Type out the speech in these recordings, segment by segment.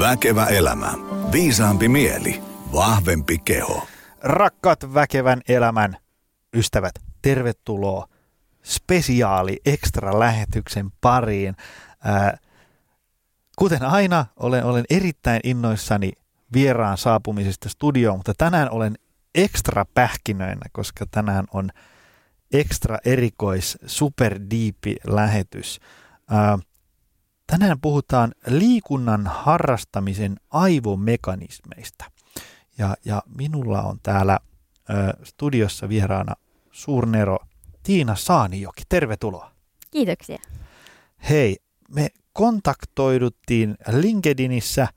Väkevä elämä. Viisaampi mieli. Vahvempi keho. Rakkaat väkevän elämän ystävät, tervetuloa spesiaali ekstra lähetyksen pariin. Ää, kuten aina, olen, olen erittäin innoissani vieraan saapumisesta studioon, mutta tänään olen ekstra pähkinöinä, koska tänään on ekstra erikois super diipi lähetys. Ää, tänään puhutaan liikunnan harrastamisen aivomekanismeista. Ja, ja minulla on täällä ää, studiossa vieraana suurnero Tiina Saanijoki. Tervetuloa. Kiitoksia. Hei, me kontaktoiduttiin LinkedInissä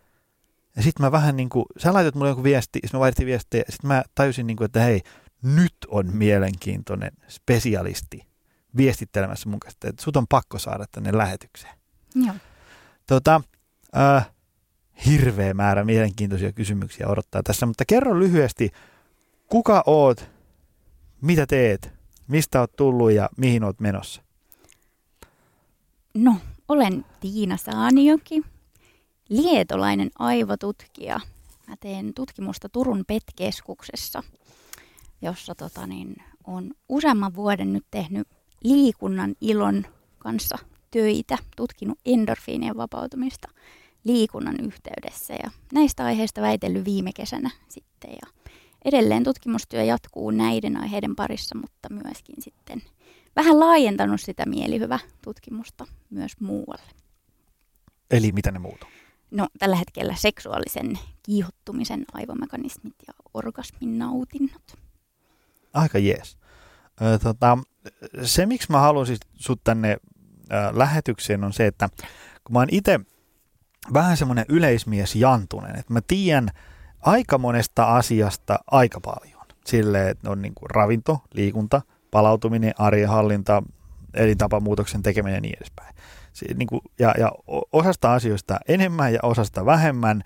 ja sitten mä vähän niin kuin, sä laitat mulle joku viesti, sitten mä vaihdettiin viestiä ja sitten mä tajusin niin kuin, että hei, nyt on mielenkiintoinen spesialisti viestittelemässä mun kanssa, että sut on pakko saada tänne lähetykseen. Joo. Tota, äh, hirveä määrä mielenkiintoisia kysymyksiä odottaa tässä, mutta kerro lyhyesti, kuka oot, mitä teet, mistä oot tullut ja mihin oot menossa? No, olen Tiina Saanioki, lietolainen aivotutkija. Mä teen tutkimusta Turun PET-keskuksessa, jossa tota, niin, on useamman vuoden nyt tehnyt liikunnan ilon kanssa töitä, tutkinut endorfiinien vapautumista liikunnan yhteydessä ja näistä aiheista väitellyt viime kesänä sitten ja edelleen tutkimustyö jatkuu näiden aiheiden parissa, mutta myöskin sitten vähän laajentanut sitä mielihyvä tutkimusta myös muualle. Eli mitä ne muut on? No tällä hetkellä seksuaalisen kiihottumisen aivomekanismit ja orgasmin nautinnot. Aika jees. Tota, se, miksi mä halusin sut tänne lähetykseen, on se, että kun mä oon itse vähän semmoinen yleismies jantunen, että mä tiedän aika monesta asiasta aika paljon. Silleen, että on niin kuin ravinto, liikunta, palautuminen, arjen hallinta, elintapamuutoksen tekeminen ja niin edespäin. Se, niin kuin, ja, ja osasta asioista enemmän ja osasta vähemmän,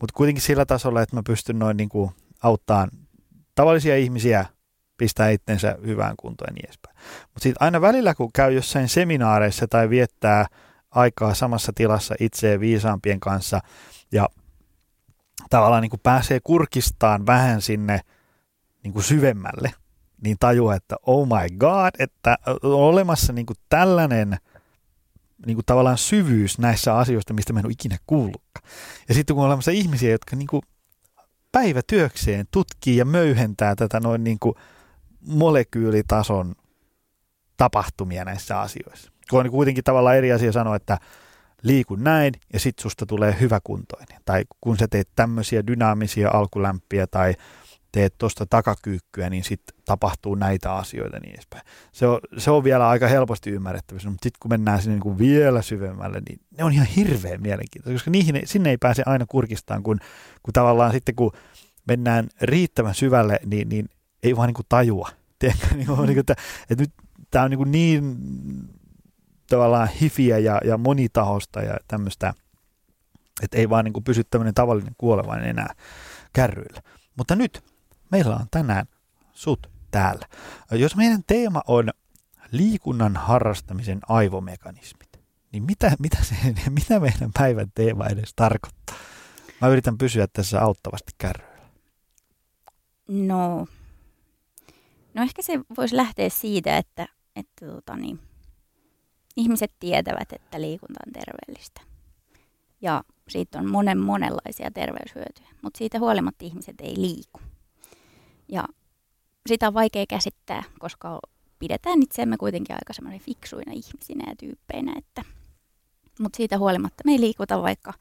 mutta kuitenkin sillä tasolla, että mä pystyn noin niin kuin auttamaan tavallisia ihmisiä pistää itsensä hyvään kuntoon ja niin edespäin. Mutta sitten aina välillä, kun käy jossain seminaareissa tai viettää aikaa samassa tilassa itseä viisaampien kanssa ja tavallaan niin kuin pääsee kurkistaan vähän sinne niin kuin syvemmälle, niin tajuaa, että oh my god, että on olemassa niin kuin tällainen niin kuin tavallaan syvyys näissä asioissa, mistä mä en ole ikinä kuullutkaan. Ja sitten kun on olemassa ihmisiä, jotka niin kuin päivätyökseen tutkii ja möyhentää tätä noin niin kuin molekyylitason tapahtumia näissä asioissa. Kun on kuitenkin tavallaan eri asia sanoa, että liikun näin ja sit susta tulee hyväkuntoinen. Tai kun sä teet tämmöisiä dynaamisia alkulämpiä tai teet tuosta takakyykkyä, niin sitten tapahtuu näitä asioita niin edespäin. Se on, se on vielä aika helposti ymmärrettävissä, mutta sitten kun mennään sinne niin kuin vielä syvemmälle, niin ne on ihan hirveän mielenkiintoisia, koska niihin, sinne ei pääse aina kurkistaan, kun, kun tavallaan sitten kun mennään riittävän syvälle, niin, niin ei vaan niin kuin tajua. Tiedätkö, niin kuin, niin kuin, että, että nyt tämä on niin, kuin niin tavallaan hifiä ja, ja monitahosta ja tämmöistä, että ei vaan niin kuin pysy tämmöinen tavallinen kuolevainen enää kärryillä. Mutta nyt meillä on tänään sut täällä. Jos meidän teema on liikunnan harrastamisen aivomekanismit, niin mitä, mitä, se, mitä meidän päivän teema edes tarkoittaa? Mä yritän pysyä tässä auttavasti kärryillä. No, no ehkä se voisi lähteä siitä, että, että tota niin, ihmiset tietävät, että liikunta on terveellistä. Ja siitä on monen monenlaisia terveyshyötyjä, mutta siitä huolimatta ihmiset ei liiku. Ja sitä on vaikea käsittää, koska pidetään itseämme kuitenkin aika fiksuina ihmisinä ja tyyppeinä, että mutta siitä huolimatta me ei liikuta, vaikka,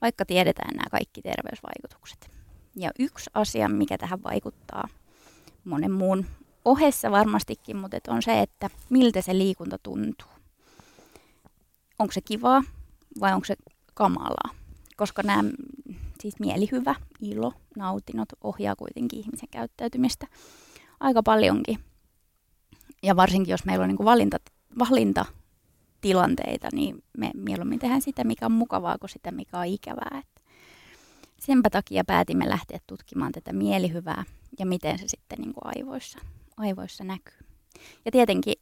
vaikka tiedetään nämä kaikki terveysvaikutukset. Ja yksi asia, mikä tähän vaikuttaa monen muun ohessa varmastikin, mutta on se, että miltä se liikunta tuntuu. Onko se kivaa vai onko se kamalaa? Koska nämä siis mielihyvä, ilo, nautinnot ohjaa kuitenkin ihmisen käyttäytymistä aika paljonkin. Ja varsinkin, jos meillä on niin valinta, valintatilanteita, niin me mieluummin tehdään sitä, mikä on mukavaa, kuin sitä, mikä on ikävää. Et senpä takia päätimme lähteä tutkimaan tätä mielihyvää ja miten se sitten niin kuin aivoissa, aivoissa näkyy. Ja tietenkin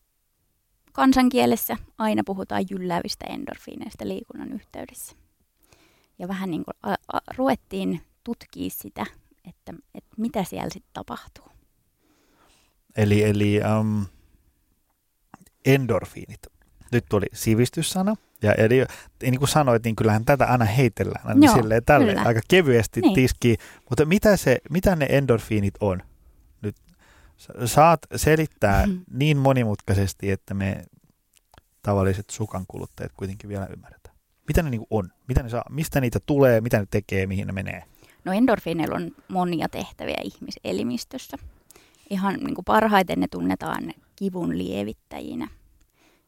kansankielessä aina puhutaan jylläävistä endorfiineista liikunnan yhteydessä. Ja vähän niin kuin a, a, ruvettiin tutkia sitä, että, että mitä siellä sitten tapahtuu. Eli, eli um, endorfiinit. Nyt tuli sivistyssana. Ja eli, niin kuin sanoit, niin kyllähän tätä aina heitellään aina Joo, silleen tälle, aika kevyesti Niin. tiski. Mutta mitä, se, mitä ne endorfiinit on? Saat selittää Mhm. niin monimutkaisesti, että me tavalliset sukan kuluttajat kuitenkin vielä ymmärretään. Mitä ne niin on? Mitä ne saa? Mistä niitä tulee? Mitä ne tekee? Mihin ne menee? No endorfiineilla on monia tehtäviä ihmiselimistössä. Ihan niin kuin parhaiten ne tunnetaan kivun lievittäjinä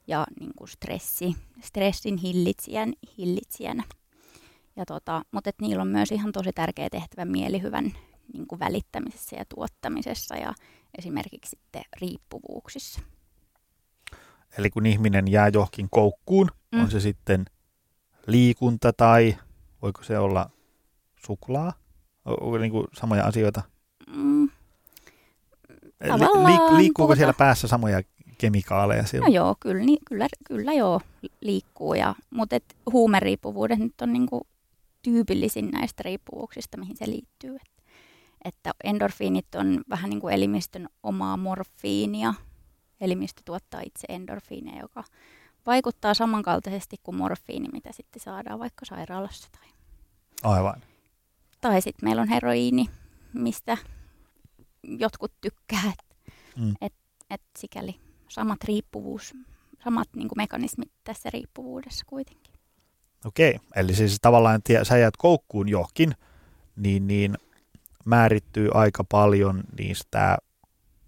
ja niin kuin stressi, stressin hillitsijän, hillitsijänä. Ja tota, mutta et niillä on myös ihan tosi tärkeä tehtävä mielihyvän niin kuin välittämisessä ja tuottamisessa ja esimerkiksi sitten riippuvuuksissa. Eli kun ihminen jää johonkin koukkuun, mm. On se sitten liikunta tai voiko se olla suklaa? Onko niin kuin samoja asioita? Mm, Li- Tavallaan liikkuuko puhutaan- siellä päässä samoja kemikaaleja? no Siellä? joo, kyllä, niin, kyllä, kyllä joo, liikkuu. Ja, mutta et huumeriippuvuudet nyt on niin kuin tyypillisin näistä riippuvuuksista, mihin se liittyy. Et, että endorfiinit on vähän niin kuin elimistön omaa morfiinia. Elimistö tuottaa itse endorfiineja, joka vaikuttaa samankaltaisesti kuin morfiini, mitä sitten saadaan vaikka sairaalassa. Tai, Aivan. tai sitten meillä on heroiini, mistä jotkut tykkää. Et, Mm. et, et sikäli samat riippuvuus, samat niin kuin mekanismit tässä riippuvuudessa kuitenkin. Okei, eli siis tavallaan tie, sä jäät koukkuun johonkin, niin, niin määrittyy aika paljon niistä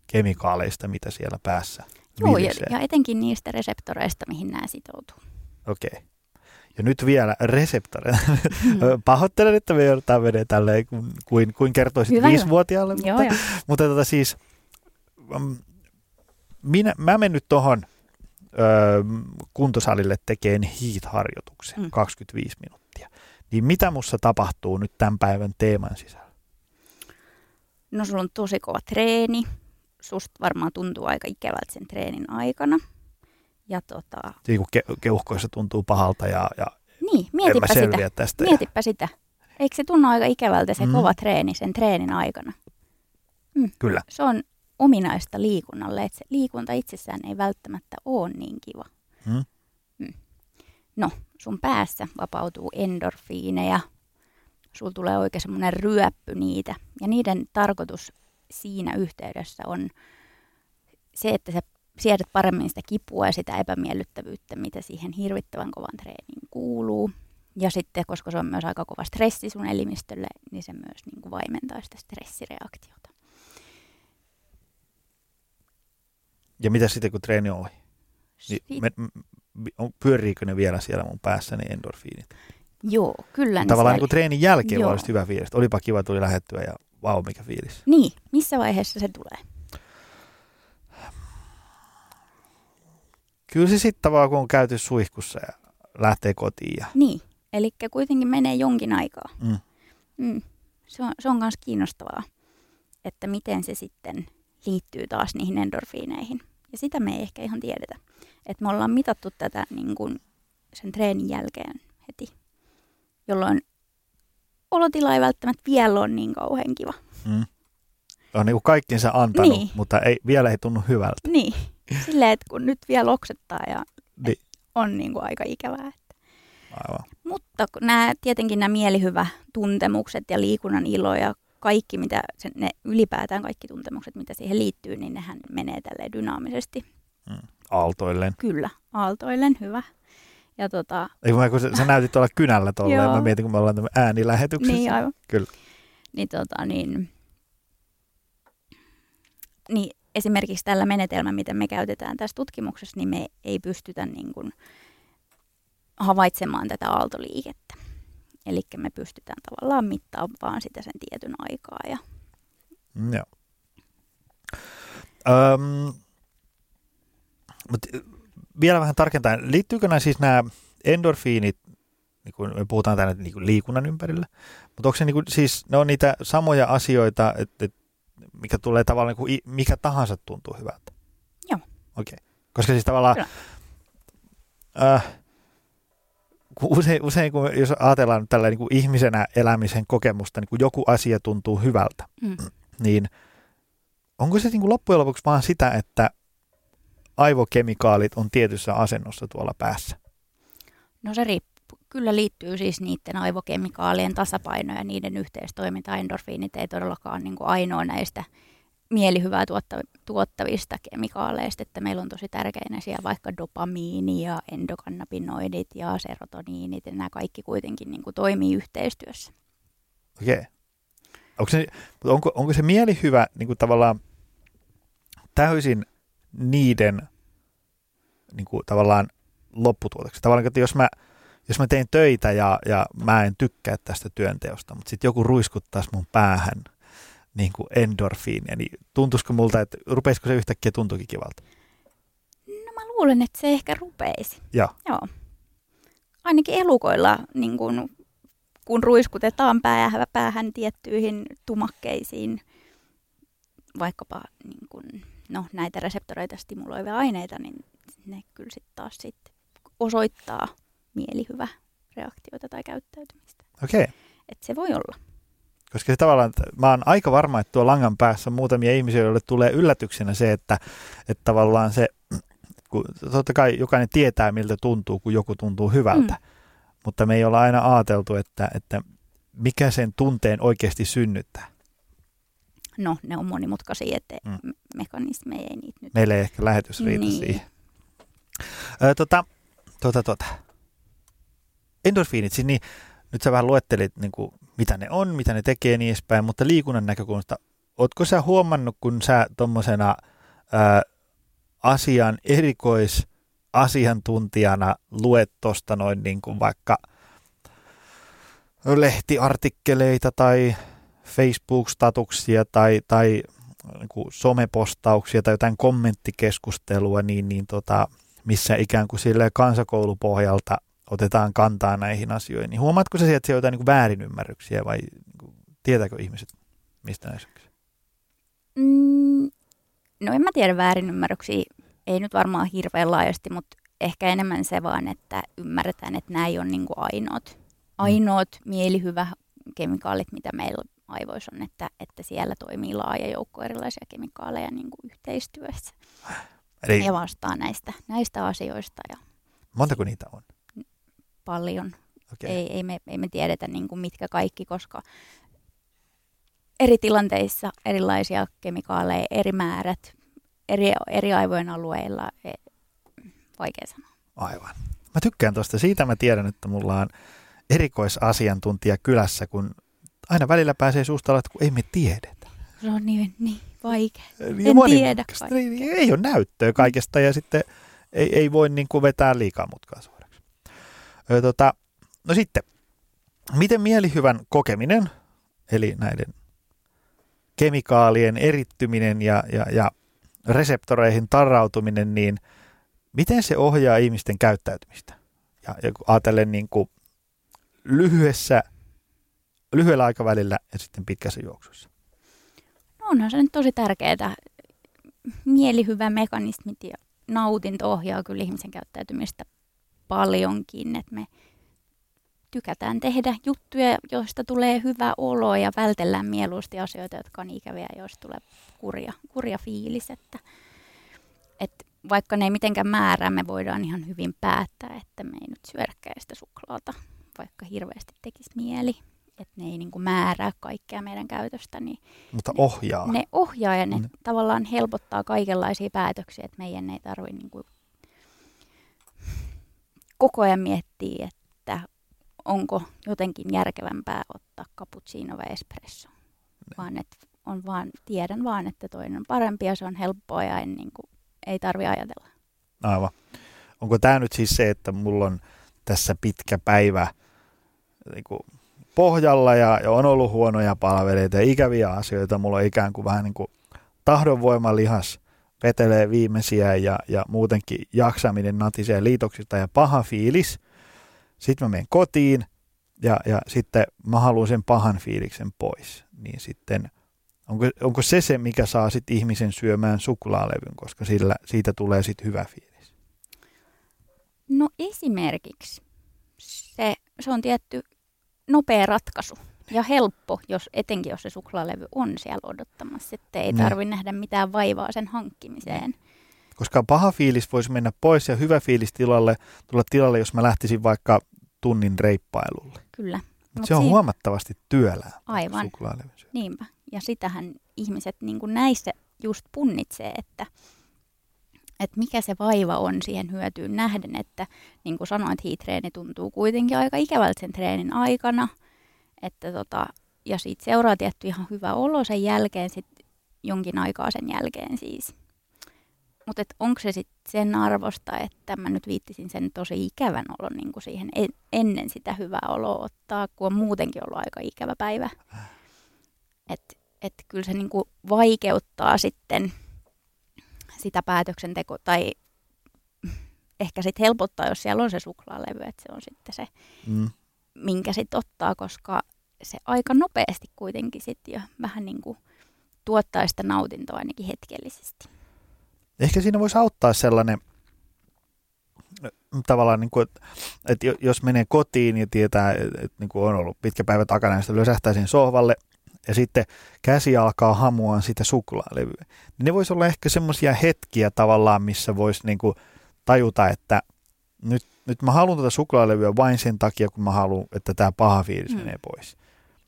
kemikaaleista, mitä siellä päässä Joo, ja, vilisee. ja etenkin niistä reseptoreista, mihin nämä sitoutuu. Okei. Ja nyt vielä reseptori. Mm. Pahoittelen, että me joudutaan menee tälleen, kuin, kuin, kuin kertoisit Hyvä, hyvä. viisivuotiaalle. Joo, mutta, joo. mutta tota siis, mm, minä, mä menen nyt tuohon kuntosalille tekeen heat-harjoituksen, Mm. 25 minuuttia. Niin mitä mussa tapahtuu nyt tämän päivän teeman sisällä? No sulla on tosi kova treeni. Susta varmaan tuntuu aika ikävältä sen treenin aikana. Ja tota, Niin kuin ke- keuhkoissa tuntuu pahalta ja, ja niin, en mä mietipä sitä. tästä. Ja, Mietipä sitä. Eikö se tunnu aika ikävältä se Mm. mm. kova treeni sen treenin aikana? kyllä. Se on ominaista liikunnalle, että se liikunta itsessään ei välttämättä ole niin kiva. Mm. No, sun päässä vapautuu endorfiineja, sulla tulee oikein semmoinen ryöppy niitä. Ja niiden tarkoitus siinä yhteydessä on se, että sä siedät paremmin sitä kipua ja sitä epämiellyttävyyttä, mitä siihen hirvittävän kovan treeniin kuuluu. Ja sitten, koska se on myös aika kova stressi sun elimistölle, niin se myös niin kuin vaimentaa sitä stressireaktiota. ja mitä sitten, kun treeni on ohi? Niin me, m- on, pyöriikö ne vielä siellä mun päässäni endorfiinit? Joo, kyllä. Niin Tavallaan niin kuin treenin jälkeen Joo. hyvä fiilis. Olipa kiva, tuli lähettyä ja vau, mikä fiilis. Niin, missä vaiheessa se tulee? Kyllä se sitten vaan, kun on käyty suihkussa ja lähtee kotiin. Ja, Niin, eli kuitenkin menee jonkin aikaa. mm. Mm. Se on, se on myös kiinnostavaa, että miten se sitten liittyy taas niihin endorfiineihin. Ja sitä me ei ehkä ihan tiedetä. Että me ollaan mitattu tätä niin kuin sen treenin jälkeen heti, jolloin olotila ei välttämättä vielä ole niin kauhean kiva. Mm. On niin kuin kaikkinsa antanut, Niin. mutta ei, vielä ei tunnu hyvältä. Niin, silleen, että kun nyt vielä oksettaa ja Niin. on niin kuin aika ikävää. Aivan. Mutta nämä, tietenkin nämä mielihyvä tuntemukset ja liikunnan ilo ja kaikki, mitä se, ne ylipäätään kaikki tuntemukset, mitä siihen liittyy, niin nehän menee tälleen dynaamisesti. Mm. Aaltoilleen. Kyllä, aaltoillen hyvä. Ja tota, Ei, kun mä- kun sä, sä näytit tuolla kynällä tolleen. Joo. Mä mietin, kun me ollaan tämä äänilähetyksessä. niin aivan. Kyllä. Niin, tota, niin, niin esimerkiksi tällä menetelmällä, mitä me käytetään tässä tutkimuksessa, niin me ei pystytä niin kuin havaitsemaan tätä aaltoliikettä. Eli me pystytään tavallaan mittaamaan sitä sen tietyn aikaa. Ja, Joo. Öm, mut vielä vähän tarkentaen, liittyykö nämä siis nämä endorfiinit, niin kuin me puhutaan täällä niin kuin liikunnan ympärillä, mutta onko se niin kuin, siis, ne on niitä samoja asioita, että, että mikä tulee tavallaan, niin kuin, mikä tahansa tuntuu hyvältä? Joo. Okei. Okay. Koska siis tavallaan, Kyllä. äh, kun usein, usein kun, jos ajatellaan tällä niin kuin ihmisenä elämisen kokemusta, niin kun joku asia tuntuu hyvältä, Mm. niin onko se niin kuin loppujen lopuksi vaan sitä, että aivokemikaalit on tietyssä asennossa tuolla päässä? No se riippuu. Kyllä liittyy siis niiden aivokemikaalien tasapaino ja niiden yhteistoiminta. Endorfiinit ei todellakaan niin kuin ainoa näistä mielihyvää tuotta, tuottavista kemikaaleista, että meillä on tosi tärkeinä siellä vaikka dopamiini ja endokannabinoidit ja serotoniinit ja nämä kaikki kuitenkin niin kuin toimii yhteistyössä. Okei. Onko se, onko, onko se mielihyvä niin kuin tavallaan täysin niiden niin kuin tavallaan lopputuoteksi? Tavallaan, että jos mä, jos mä teen töitä ja, ja mä en tykkää tästä työnteosta, mutta sitten joku ruiskuttaisi mun päähän niin kuin endorfiinia, niin tuntuisiko multa, että rupeisiko se yhtäkkiä tuntuukin kivalta? No mä luulen, että se ehkä rupeisi. Joo. Joo. Ainakin elukoilla, niin kun, kun ruiskutetaan päähän, päähän tiettyihin tumakkeisiin, vaikkapa niin kun, no, näitä reseptoreita stimuloivia aineita, niin ne kyllä sitten taas sit osoittaa mielihyvä reaktioita tai käyttäytymistä. Okei. Et se voi olla. Koska se tavallaan, mä oon aika varma, että tuo langan päässä on muutamia ihmisiä, joille tulee yllätyksenä se, että, että tavallaan se, kun totta kai jokainen tietää, miltä tuntuu, kun joku tuntuu hyvältä, mm. mutta me ei olla aina ajateltu, että, että mikä sen tunteen oikeasti synnyttää. No, ne on monimutkaisia, että Mm. mekanismeja ei niitä nyt. Meille ei ehkä lähetys riitä Niin. siihen. Ö, tota, tota, tota. Endorfiinit, siis niin, nyt sä vähän luettelit, niin kuin, mitä ne on, mitä ne tekee niin edespäin, mutta liikunnan näkökulmasta, ootko sä huomannut, kun sä tuommoisena asian erikoisasiantuntijana luet tuosta noin niin kuin vaikka lehtiartikkeleita tai Facebook-statuksia tai, tai niin somepostauksia tai jotain kommenttikeskustelua, niin, niin tota, missä ikään kuin sille kansakoulupohjalta otetaan kantaa näihin asioihin. Niin huomaatko sä sieltä siellä jotain niin väärinymmärryksiä vai niin tietääkö ihmiset, mistä näissä on? Mm, no en mä tiedä väärinymmärryksiä, ei nyt varmaan hirveän laajasti, mutta ehkä enemmän se vaan, että ymmärretään, että nämä ei ole niin kuin ainoat, ainoat mielihyvä kemikaalit, mitä meillä aivoissa on, että, että siellä toimii laaja joukko erilaisia kemikaaleja niin kuin yhteistyössä Eli ja vastaa näistä, näistä asioista ja montako niitä on? paljon. Okay. Ei, ei, me, ei me tiedetä niin kuin mitkä kaikki, koska eri tilanteissa erilaisia kemikaaleja, eri määrät, eri, eri aivojen alueilla, e, vaikea sanoa. Aivan. Mä tykkään tuosta. Siitä mä tiedän, että mulla on erikoisasiantuntija kylässä, kun aina välillä pääsee suusta että kun ei me tiedetä. Se on niin, niin vaikea. Niin En tiedä Ei, niin ei ole näyttöä kaikesta ja sitten ei, ei voi niin kuin vetää liikaa mutkaa suoraksi. Ö, tota, no sitten, miten mielihyvän kokeminen, eli näiden kemikaalien erittyminen ja, ja, ja reseptoreihin tarrautuminen, niin miten se ohjaa ihmisten käyttäytymistä? Ja, ja kun ajatellen niin kuin lyhyessä, lyhyellä aikavälillä ja sitten pitkässä juoksussa. No onhan se nyt tosi tärkeää. Mielihyvä mekanismit ja nautinto ohjaa kyllä ihmisen käyttäytymistä paljonkin, että me tykätään tehdä juttuja, joista tulee hyvä olo ja vältellään mieluusti asioita, jotka on ikäviä, joista tulee kurja, kurja fiilis. Että, että vaikka ne ei mitenkään määrää, me voidaan ihan hyvin päättää, että me ei nyt syödäkään sitä suklaata, vaikka hirveästi tekisi mieli. Että ne ei niin kuin määrää kaikkea meidän käytöstä, niin Mutta ohjaa. ne ohjaa ja ne Mm. tavallaan helpottaa kaikenlaisia päätöksiä, että meidän ei tarvitse niin kuin koko ajan miettiä, että onko jotenkin järkevämpää ottaa cappuccino vai espresso. Vaan että on vaan, tiedän vaan, että toinen on parempi ja se on helppoa ja en, niin kuin, ei tarvi ajatella. Aivan. Onko tämä nyt siis se, että mulla on tässä pitkä päivä niin kuin pohjalla ja, on ollut huonoja palveleita ja ikäviä asioita. Mulla on ikään kuin vähän niin kuin tahdonvoiman lihas vetelee viimeisiä ja, ja muutenkin jaksaminen natisee liitoksista ja paha fiilis. Sitten mä menen kotiin ja, ja sitten mä haluan sen pahan fiiliksen pois. Niin sitten onko, onko se se, mikä saa sitten ihmisen syömään suklaalevyn, koska sillä, siitä tulee sitten hyvä fiilis. No esimerkiksi se, se on tietty nopea ratkaisu ja helppo, jos, etenkin jos se suklaalevy on siellä odottamassa, että ei niin. nähdä mitään vaivaa sen hankkimiseen. Koska paha fiilis voisi mennä pois ja hyvä fiilis tilalle, tulla tilalle, jos mä lähtisin vaikka tunnin reippailulle. Kyllä. Mut se on siinä... huomattavasti työlää. Aivan. Niinpä. Ja sitähän ihmiset niin kuin näissä just punnitsee, että, että mikä se vaiva on siihen hyötyyn nähden, että niin kuin sanoin, hiitreeni tuntuu kuitenkin aika ikävältä sen treenin aikana, että tota, ja siitä seuraa tietty ihan hyvä olo sen jälkeen, sit jonkin aikaa sen jälkeen siis. Mutta onko se sitten sen arvosta, että mä nyt viittisin sen tosi ikävän olon niin kuin siihen en, ennen sitä hyvää oloa ottaa, kun on muutenkin ollut aika ikävä päivä. Että et kyllä se niin kuin vaikeuttaa sitten sitä päätöksenteko tai ehkä sitten helpottaa, jos siellä on se suklaalevy, että se on sitten se, mm. minkä sitten ottaa, koska se aika nopeasti kuitenkin sitten jo vähän niin kuin tuottaa sitä nautintoa ainakin hetkellisesti. Ehkä siinä voisi auttaa sellainen tavallaan, niin kuin, että jos menee kotiin ja tietää, että niin kuin on ollut pitkä päivä takana ja sitten lösähtää sen sohvalle ja sitten käsi alkaa hamua sitä suklaalevyä, niin ne voisi olla ehkä semmoisia hetkiä tavallaan, missä voisi niin kuin tajuta, että nyt, nyt mä haluan tätä suklaalevyä vain sen takia, kun mä haluan, että tämä paha fiilis mm. menee pois.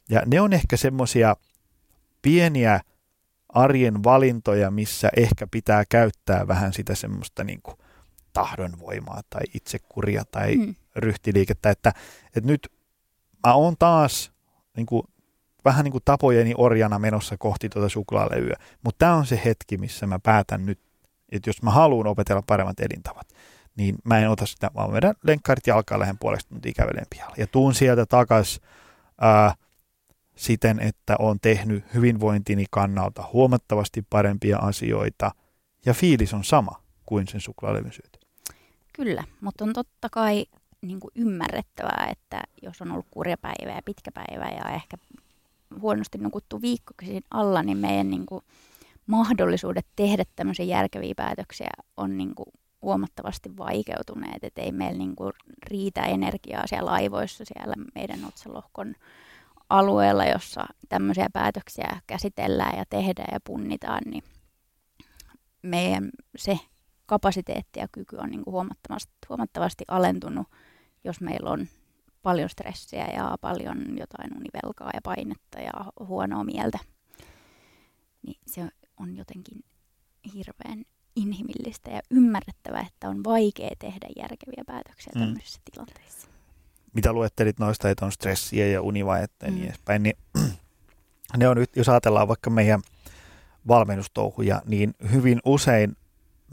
Ja ne on ehkä semmoisia pieniä arjen valintoja, missä ehkä pitää käyttää vähän sitä semmoista niin kuin tahdonvoimaa tai itsekuria tai mm. ryhtiliikettä, että, että nyt mä oon taas niin kuin, vähän niin kuin tapojeni orjana menossa kohti tuota suklaalevyä, mutta tämä on se hetki, missä mä päätän nyt, että jos mä haluan opetella paremmat elintavat, niin mä en ota sitä, vaan vedän lenkkarit jalkaan lähden puolesta tuntia kävelen pihalle. Ja tuun sieltä takas ää, siten, että on tehnyt hyvinvointini kannalta huomattavasti parempia asioita ja fiilis on sama kuin sen suklaalevyn syöty. Kyllä, mutta on totta kai niin kuin ymmärrettävää, että jos on ollut kurjapäivä ja pitkä päivä ja ehkä huonosti nukuttu viikkokin alla, niin meidän niin kuin mahdollisuudet tehdä tämmöisiä järkeviä päätöksiä on niin kuin huomattavasti vaikeutuneet, että ei meillä niin kuin riitä energiaa siellä laivoissa siellä meidän otsalohkon alueella, jossa tämmöisiä päätöksiä käsitellään ja tehdään ja punnitaan, niin meidän se kapasiteetti ja kyky on niin kuin huomattavasti, huomattavasti alentunut, jos meillä on paljon stressiä ja paljon jotain univelkaa ja painetta ja huonoa mieltä. Niin se on jotenkin hirveän inhimillistä ja ymmärrettävää, että on vaikea tehdä järkeviä päätöksiä mm. tämmöisissä tilanteissa mitä luettelit noista, että on stressiä ja univajetta ja niin mm. niin edespäin, niin ne on nyt, jos ajatellaan vaikka meidän valmennustouhuja, niin hyvin usein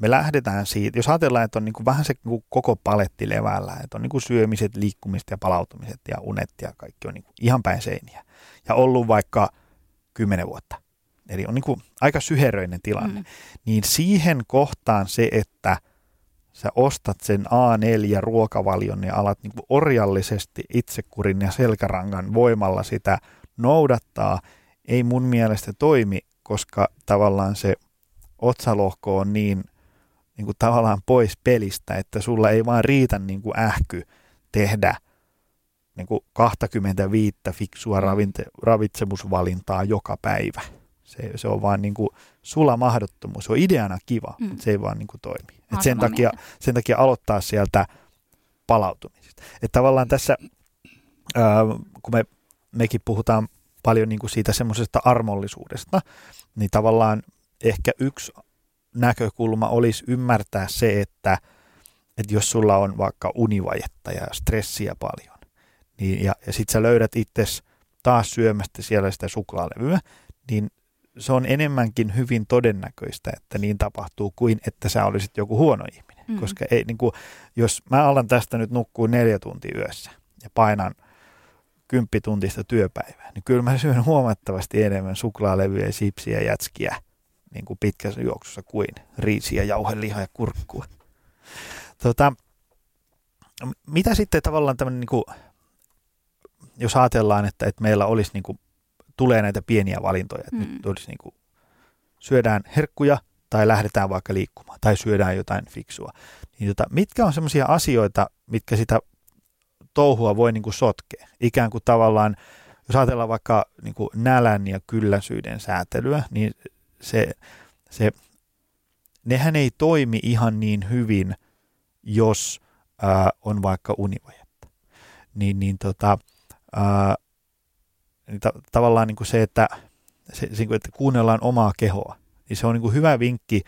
me lähdetään siitä, jos ajatellaan, että on niin kuin vähän se niin kuin koko paletti levällä, että on niin kuin syömiset, liikkumiset ja palautumiset ja unet ja kaikki on niin kuin ihan päin seiniä. Ja ollut vaikka kymmenen vuotta. Eli on niin kuin aika syheröinen tilanne. Mm. Niin siihen kohtaan se, että sä ostat sen A4-ruokavalion ja alat niin orjallisesti itsekurin ja selkärangan voimalla sitä noudattaa, ei mun mielestä toimi, koska tavallaan se otsalohko on niin, niin kuin tavallaan pois pelistä, että sulla ei vaan riitä niin kuin ähky tehdä niin kuin 25 fiksua ravinte, ravitsemusvalintaa joka päivä. Se, se on vaan niin kuin sula mahdottomuus. Se on ideana kiva, mm. mutta se ei vaan niin kuin toimi. Et sen, takia, sen takia aloittaa sieltä palautumisesta. Että tavallaan tässä, ää, kun me, mekin puhutaan paljon niin kuin siitä semmoisesta armollisuudesta, niin tavallaan ehkä yksi näkökulma olisi ymmärtää se, että, että jos sulla on vaikka univajetta ja stressiä paljon, niin, ja, ja sit sä löydät itses taas syömästä siellä sitä suklaalevyä, niin se on enemmänkin hyvin todennäköistä, että niin tapahtuu, kuin että sä olisit joku huono ihminen. Mm. Koska ei, niin kuin, jos mä alan tästä nyt nukkuu neljä tuntia yössä ja painan kymppituntista työpäivää, niin kyllä mä syön huomattavasti enemmän suklaalevyjä, sipsiä ja jätskiä niin kuin pitkässä juoksussa kuin riisiä, jauhelihaa ja kurkkua. Tota, mitä sitten tavallaan tämmöinen, niin kuin, jos ajatellaan, että, että meillä olisi niin kuin tulee näitä pieniä valintoja. Että mm. Nyt olisi niin kuin, syödään herkkuja tai lähdetään vaikka liikkumaan tai syödään jotain fiksua. Niin tota, mitkä on sellaisia asioita, mitkä sitä touhua voi niin kuin sotkea. Ikään kuin tavallaan, jos ajatellaan vaikka niin kuin nälän ja kylläisyyden säätelyä, niin se, se, nehän ei toimi ihan niin hyvin, jos ää, on vaikka univajetta. Niin, niin tota, ää, niin ta- tavallaan niin kuin se, että, se, se, että kuunnellaan omaa kehoa, niin se on niin kuin hyvä vinkki,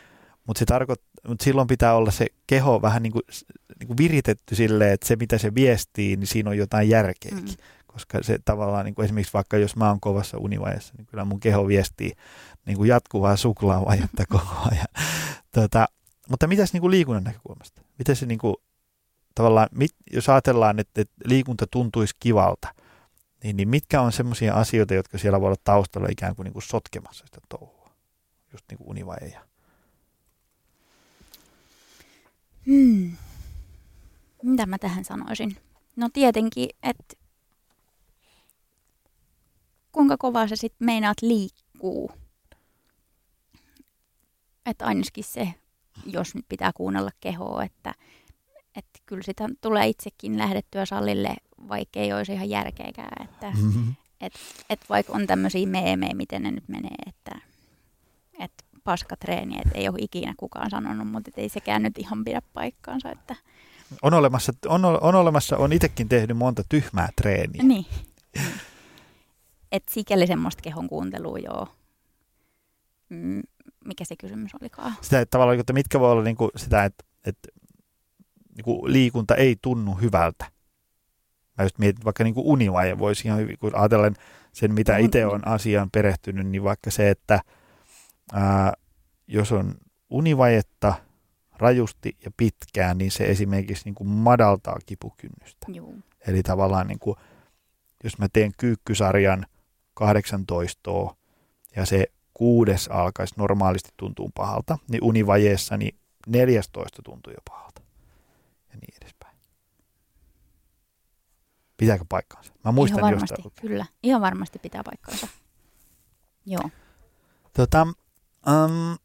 mutta, se tarkoit, mutta silloin pitää olla se keho vähän niin kuin, niin kuin viritetty silleen, että se mitä se viestii, niin siinä on jotain järkeäkin. Mm. Koska se tavallaan niin kuin esimerkiksi vaikka jos mä oon kovassa univajassa, niin kyllä mun keho viestii niin kuin jatkuvaa suklaavajetta koko ajan. Tota, mutta mitäs niin kuin liikunnan näkökulmasta? Miten se niin kuin, tavallaan, mit, jos ajatellaan, että, että liikunta tuntuisi kivalta, niin, niin mitkä on semmoisia asioita, jotka siellä voi olla taustalla ikään kuin, niin kuin sotkemassa sitä touhua? Just niin kuin univajeja. Hmm. Mitä mä tähän sanoisin? No tietenkin, että kuinka kovaa sä sitten meinaat liikkuu. Että ainakin se, jos nyt pitää kuunnella kehoa, että, että kyllä sitä tulee itsekin lähdettyä salille, vaikka ei olisi ihan järkeäkään. Että, mm-hmm. et, et vaikka on tämmöisiä meemejä, miten ne nyt menee, että, että paskatreeni, että ei ole ikinä kukaan sanonut, mutta ei sekään nyt ihan pidä paikkaansa. Että... On olemassa, on, on olemassa, on itsekin tehnyt monta tyhmää treeniä. Niin. Et sikäli semmoista kehon kuuntelua joo. Mm, mikä se kysymys olikaan? Sitä, että tavallaan, että mitkä voi olla niin kuin sitä, että, että niin kuin liikunta ei tunnu hyvältä. Mä just mietin, vaikka niin kuin univaje voisi ihan hyvin, kun ajatellen sen, mitä itse on asiaan perehtynyt, niin vaikka se, että ää, jos on univajetta rajusti ja pitkään, niin se esimerkiksi niin kuin madaltaa kipukynnystä. Joo. Eli tavallaan niin kuin, jos mä teen kyykkysarjan 18 ja se kuudes alkaisi normaalisti tuntuu pahalta, niin univajeessa niin 14 tuntuu jo pahalta. Ja niin edespäin. Pitääkö paikkaansa? Mä muistan ihan varmasti, kyllä. Ihan varmasti pitää paikkaansa. Joo. Tota, um,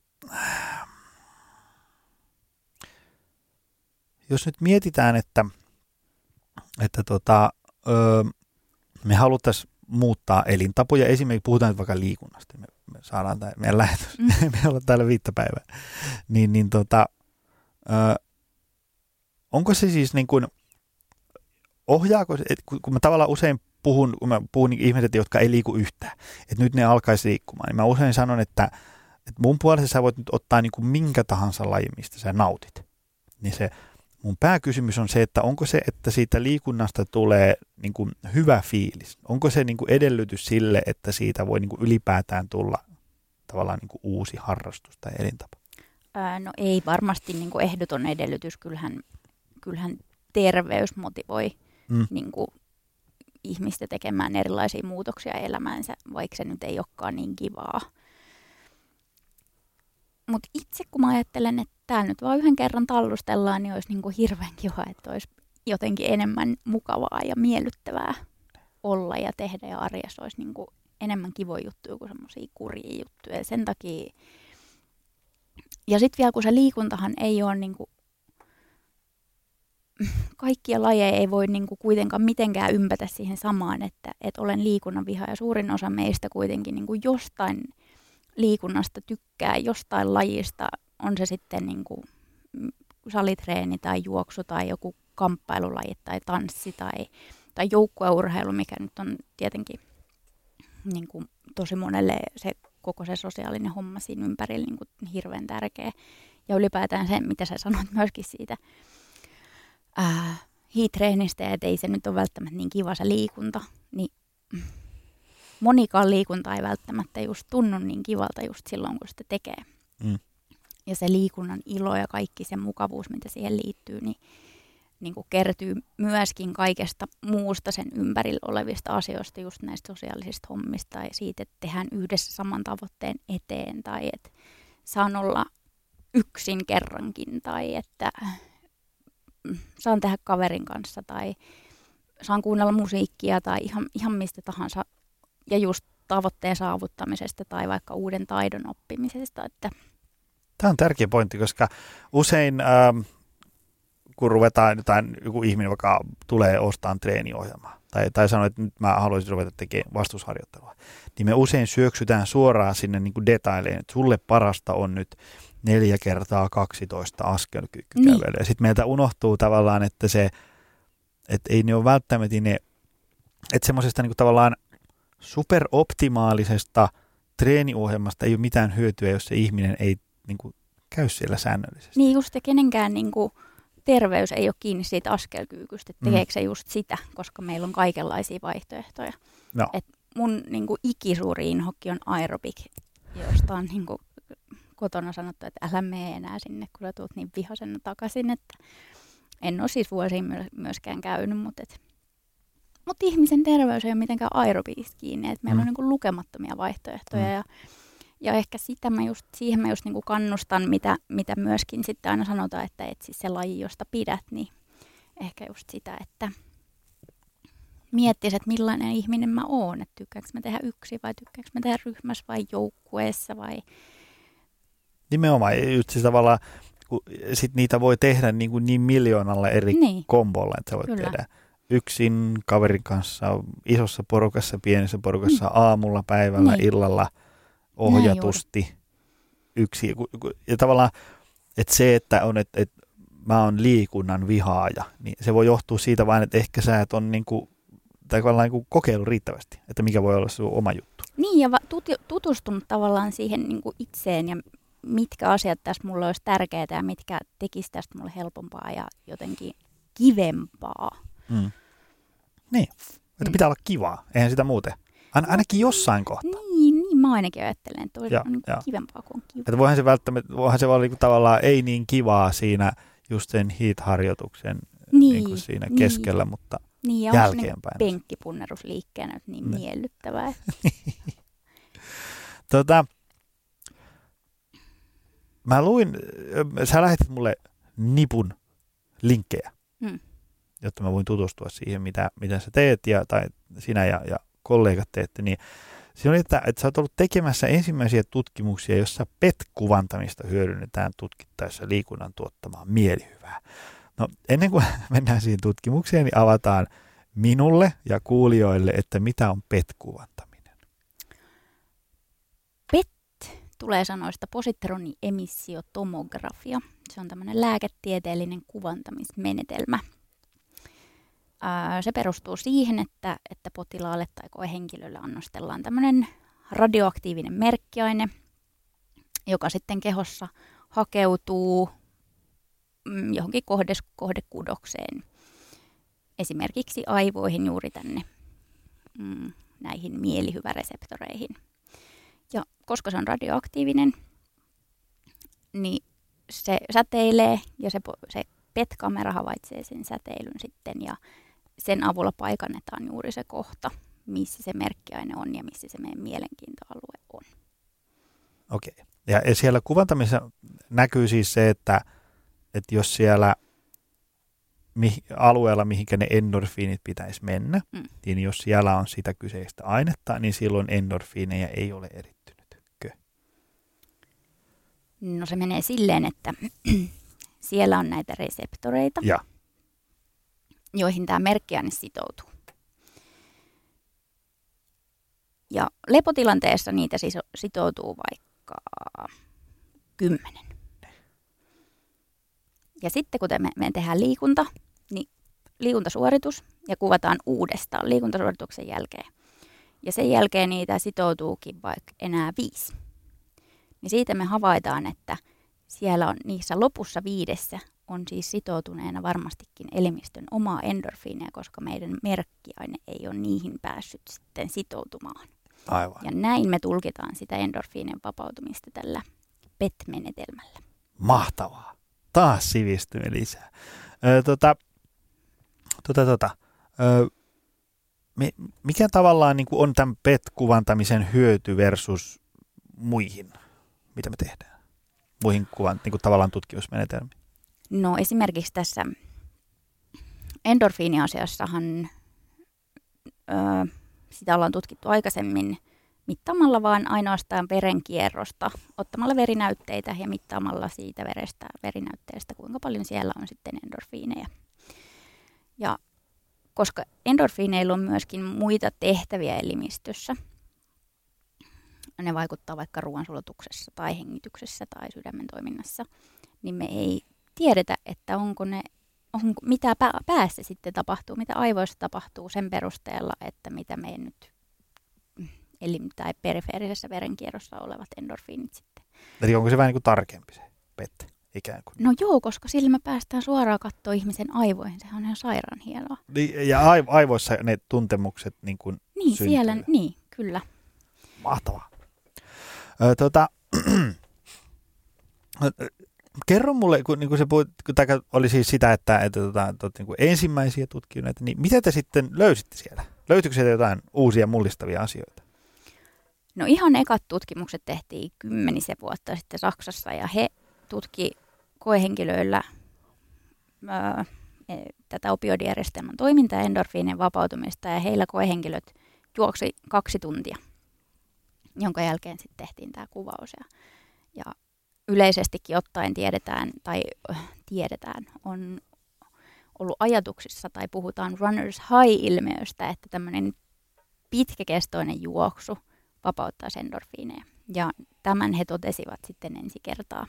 jos nyt mietitään, että, että tota, ö, me haluttaisiin muuttaa elintapoja, esimerkiksi puhutaan nyt vaikka liikunnasta, me saadaan tämä meidän lähetys, mm. me ollaan täällä viittä päivää, niin, niin tota, ö, onko se siis niin kuin, ohjaako, et, kun mä tavallaan usein puhun, kun mä puhun niin ihmiset, jotka ei liiku yhtään, että nyt ne alkaisi liikkumaan, niin mä usein sanon, että, että mun puolesta sä voit nyt ottaa niin kuin minkä tahansa laji, mistä sä nautit. Niin se mun pääkysymys on se, että onko se, että siitä liikunnasta tulee niin kuin hyvä fiilis? Onko se niin kuin edellytys sille, että siitä voi niin kuin ylipäätään tulla tavallaan niin kuin uusi harrastus tai elintapa? Ää, no ei varmasti niin kuin ehdoton edellytys. Kyllähän, kyllähän terveys motivoi mm. niin kuin ihmistä tekemään erilaisia muutoksia elämäänsä, vaikka se nyt ei olekaan niin kivaa. Mutta itse kun mä ajattelen, että täällä nyt vaan yhden kerran tallustellaan, niin olisi niin kuin hirveän kiva, että olisi jotenkin enemmän mukavaa ja miellyttävää olla ja tehdä ja arjessa olisi niin kuin enemmän kivoja juttuja kuin semmoisia kurjia juttuja. Ja sen takia... Ja sitten vielä kun se liikuntahan ei ole niin kuin kaikkia lajeja ei voi niin kuin kuitenkaan mitenkään ympätä siihen samaan, että, että olen liikunnan viha ja suurin osa meistä kuitenkin niin kuin jostain liikunnasta tykkää, jostain lajista, on se sitten niin kuin salitreeni tai juoksu tai joku kamppailulaji tai tanssi tai, tai joukkueurheilu, mikä nyt on tietenkin niin kuin tosi monelle se koko se sosiaalinen homma siinä ympärillä niin kuin hirveän tärkeä. Ja ylipäätään se, mitä sä sanoit myöskin siitä ää, hiitreenistä, että ei se nyt ole välttämättä niin kiva se liikunta, niin monikaan liikunta ei välttämättä just tunnu niin kivalta just silloin, kun sitä tekee. Mm. Ja se liikunnan ilo ja kaikki se mukavuus, mitä siihen liittyy, niin, niin kuin kertyy myöskin kaikesta muusta sen ympärillä olevista asioista, just näistä sosiaalisista hommista tai siitä, että tehdään yhdessä saman tavoitteen eteen tai että saan olla yksin kerrankin tai että saan tehdä kaverin kanssa tai saan kuunnella musiikkia tai ihan, ihan mistä tahansa ja just tavoitteen saavuttamisesta tai vaikka uuden taidon oppimisesta. Että Tämä on tärkeä pointti, koska usein ähm, kun ruvetaan jotain, joku ihminen, joka tulee ostamaan treeniohjelmaa, tai, tai sanoo, että nyt mä haluaisin ruveta tekemään vastusharjoittelua, niin me usein syöksytään suoraan sinne niin kuin detaileihin, että sulle parasta on nyt neljä kertaa 12 askelkykykävelyä. Niin. Ja sitten meiltä unohtuu tavallaan, että se, että ei ne ole välttämättä ne, että semmoisesta niin tavallaan superoptimaalisesta treeniohjelmasta ei ole mitään hyötyä, jos se ihminen ei niin kuin, käy siellä säännöllisesti. Niin just, ja kenenkään niin kuin, terveys ei ole kiinni siitä askelkyykystä, että mm. tekeekö se just sitä, koska meillä on kaikenlaisia vaihtoehtoja. No. Et mun niin kuin, ikisuuri inhokki on aerobik, josta on niin kuin, kotona sanottu, että älä mene enää sinne, kun sä tulet niin vihasena takaisin, että en ole siis vuosiin myöskään käynyt, mutta et, mut ihmisen terveys ei ole mitenkään aerobiista kiinni, että meillä mm. on niin kuin lukemattomia vaihtoehtoja mm. ja, ja ehkä sitä mä just, siihen mä just niin kuin kannustan, mitä, mitä myöskin sitten aina sanotaan, että etsi se laji, josta pidät, niin ehkä just sitä, että miettisi, että millainen ihminen mä oon, että tykkääkö mä tehdä yksi vai tykkääkö mä tehdä ryhmässä vai joukkueessa vai Nimenomaan, just siis tavallaan, kun sit niitä voi tehdä niin, kuin niin miljoonalla eri niin. kombolla, että sä voit Kyllä. tehdä yksin, kaverin kanssa, isossa porukassa, pienessä porukassa, mm. aamulla, päivällä, niin. illalla, ohjatusti, yksi. Ja tavallaan, että se, että on, että, että mä oon liikunnan vihaaja, niin se voi johtua siitä vain, että ehkä sä et on niin kuin, tai tavallaan niin kokeillut riittävästi, että mikä voi olla sun oma juttu. Niin, ja tutustunut tavallaan siihen niin kuin itseen ja mitkä asiat tässä mulle olisi tärkeää ja mitkä tekisi tästä mulle helpompaa ja jotenkin kivempaa. Mm. Niin, että mm. pitää olla kivaa, eihän sitä muuten. Ain, ainakin jossain kohtaa. Niin mä ainakin ajattelen, että ja, on niin kivempaa kuin on kiva. Että voihan se välttämättä, voihan se olla niin tavallaan ei niin kivaa siinä just sen heat-harjoituksen niin, niin kuin siinä niin. keskellä, mutta niin, ja jälkeenpäin. Niin penkkipunnerusliikkeenä niin ne. miellyttävää. tota, mä luin, sä lähetit mulle nipun linkkejä, mm. jotta mä voin tutustua siihen, mitä, mitä sä teet, ja, tai sinä ja, ja kollegat teette, niin siinä oli, että, että sä oot ollut tekemässä ensimmäisiä tutkimuksia, jossa PET-kuvantamista hyödynnetään tutkittaessa liikunnan tuottamaa mielihyvää. No ennen kuin mennään siihen tutkimukseen, niin avataan minulle ja kuulijoille, että mitä on PET-kuvantaminen. tulee sanoista positronniemissiotomografia. Se on tämmöinen lääketieteellinen kuvantamismenetelmä. Se perustuu siihen, että, että potilaalle tai koehenkilölle annostellaan tämmöinen radioaktiivinen merkkiaine, joka sitten kehossa hakeutuu mm, johonkin kohdes, kohdekudokseen, esimerkiksi aivoihin juuri tänne mm, näihin mielihyväreseptoreihin. Ja koska se on radioaktiivinen, niin se säteilee ja se, se PET-kamera havaitsee sen säteilyn sitten ja sen avulla paikannetaan juuri se kohta, missä se merkkiaine on ja missä se meidän mielenkiintoalue on. Okei. Okay. Ja siellä kuvantamisessa näkyy siis se, että, että jos siellä alueella, mihinkä ne endorfiinit pitäisi mennä, mm. niin jos siellä on sitä kyseistä ainetta, niin silloin endorfiineja ei ole eri No se menee silleen, että siellä on näitä reseptoreita, ja. Joihin tämä merkkiaine sitoutuu. Ja lepotilanteessa niitä siis sitoutuu vaikka kymmenen. Ja sitten kun me, me tehdään liikunta, niin liikuntasuoritus ja kuvataan uudestaan liikuntasuorituksen jälkeen. Ja sen jälkeen niitä sitoutuukin vaikka enää viisi niin siitä me havaitaan, että siellä on niissä lopussa viidessä on siis sitoutuneena varmastikin elimistön omaa endorfiinia, koska meidän merkkiaine ei ole niihin päässyt sitten sitoutumaan. Aivan. Ja näin me tulkitaan sitä endorfiinien vapautumista tällä PET-menetelmällä. Mahtavaa. Taas sivistymme lisää. Ö, tota, tota, tota, ö, mikä tavallaan niin on tämän PET-kuvantamisen hyöty versus muihin mitä me tehdään muihin kuvan, niin kuin tavallaan tutkimusmenetelmiin? No esimerkiksi tässä endorfiiniasiassahan ö, sitä ollaan tutkittu aikaisemmin mittaamalla vaan ainoastaan verenkierrosta, ottamalla verinäytteitä ja mittaamalla siitä verestä, verinäytteestä, kuinka paljon siellä on sitten endorfiineja. Ja koska endorfiineilla on myöskin muita tehtäviä elimistössä, ne vaikuttaa vaikka ruoansulutuksessa tai hengityksessä tai sydämen toiminnassa, niin me ei tiedetä, että onko ne, onko, mitä päässä sitten tapahtuu, mitä aivoissa tapahtuu sen perusteella, että mitä me nyt eli tai perifeerisessä verenkierrossa olevat endorfiinit sitten. Eli onko se vähän niin kuin tarkempi se pette ikään kuin? No joo, koska sillä me päästään suoraan katsoa ihmisen aivoihin. Sehän on ihan sairaan hienoa. Niin, ja aivoissa ne tuntemukset niin kuin Niin, syntyy. siellä, niin, kyllä. Mahtavaa. Ö, tota, kerro mulle, kun, niin kun se puhut, kun tämä oli siis sitä, että, että tota, että niin ensimmäisiä tutkijoita, niin mitä te sitten löysitte siellä? Löytyykö sieltä jotain uusia mullistavia asioita? No ihan ekat tutkimukset tehtiin kymmenisen vuotta sitten Saksassa ja he tutki koehenkilöillä e, tätä opioidijärjestelmän toimintaa ja endorfiinin vapautumista ja heillä koehenkilöt juoksi kaksi tuntia, jonka jälkeen sitten tehtiin tämä kuvaus. Ja, ja yleisestikin ottaen tiedetään, tai tiedetään, on ollut ajatuksissa tai puhutaan runners high-ilmiöstä, että tämmöinen pitkäkestoinen juoksu – vapauttaa endorfiineja. Ja tämän he totesivat sitten ensi kertaa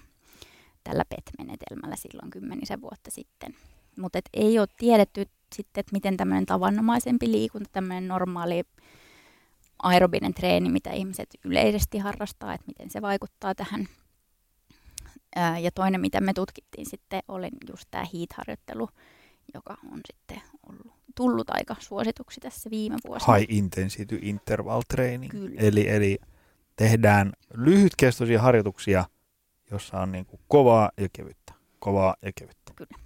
tällä PET-menetelmällä silloin kymmenisen vuotta sitten. Mutta ei ole tiedetty sitten, että miten tämmöinen tavanomaisempi liikunta, tämmöinen normaali aerobinen treeni, mitä ihmiset yleisesti harrastaa, että miten se vaikuttaa tähän. Ja toinen, mitä me tutkittiin sitten, oli just tämä heat-harjoittelu, joka on sitten ollut tullut aika suosituksi tässä viime vuosina. High intensity interval training. Kyllä. Eli, eli tehdään lyhytkestoisia harjoituksia, jossa on niin kuin kovaa ja kevyttä. Kovaa ja kevyttä. Kyllä.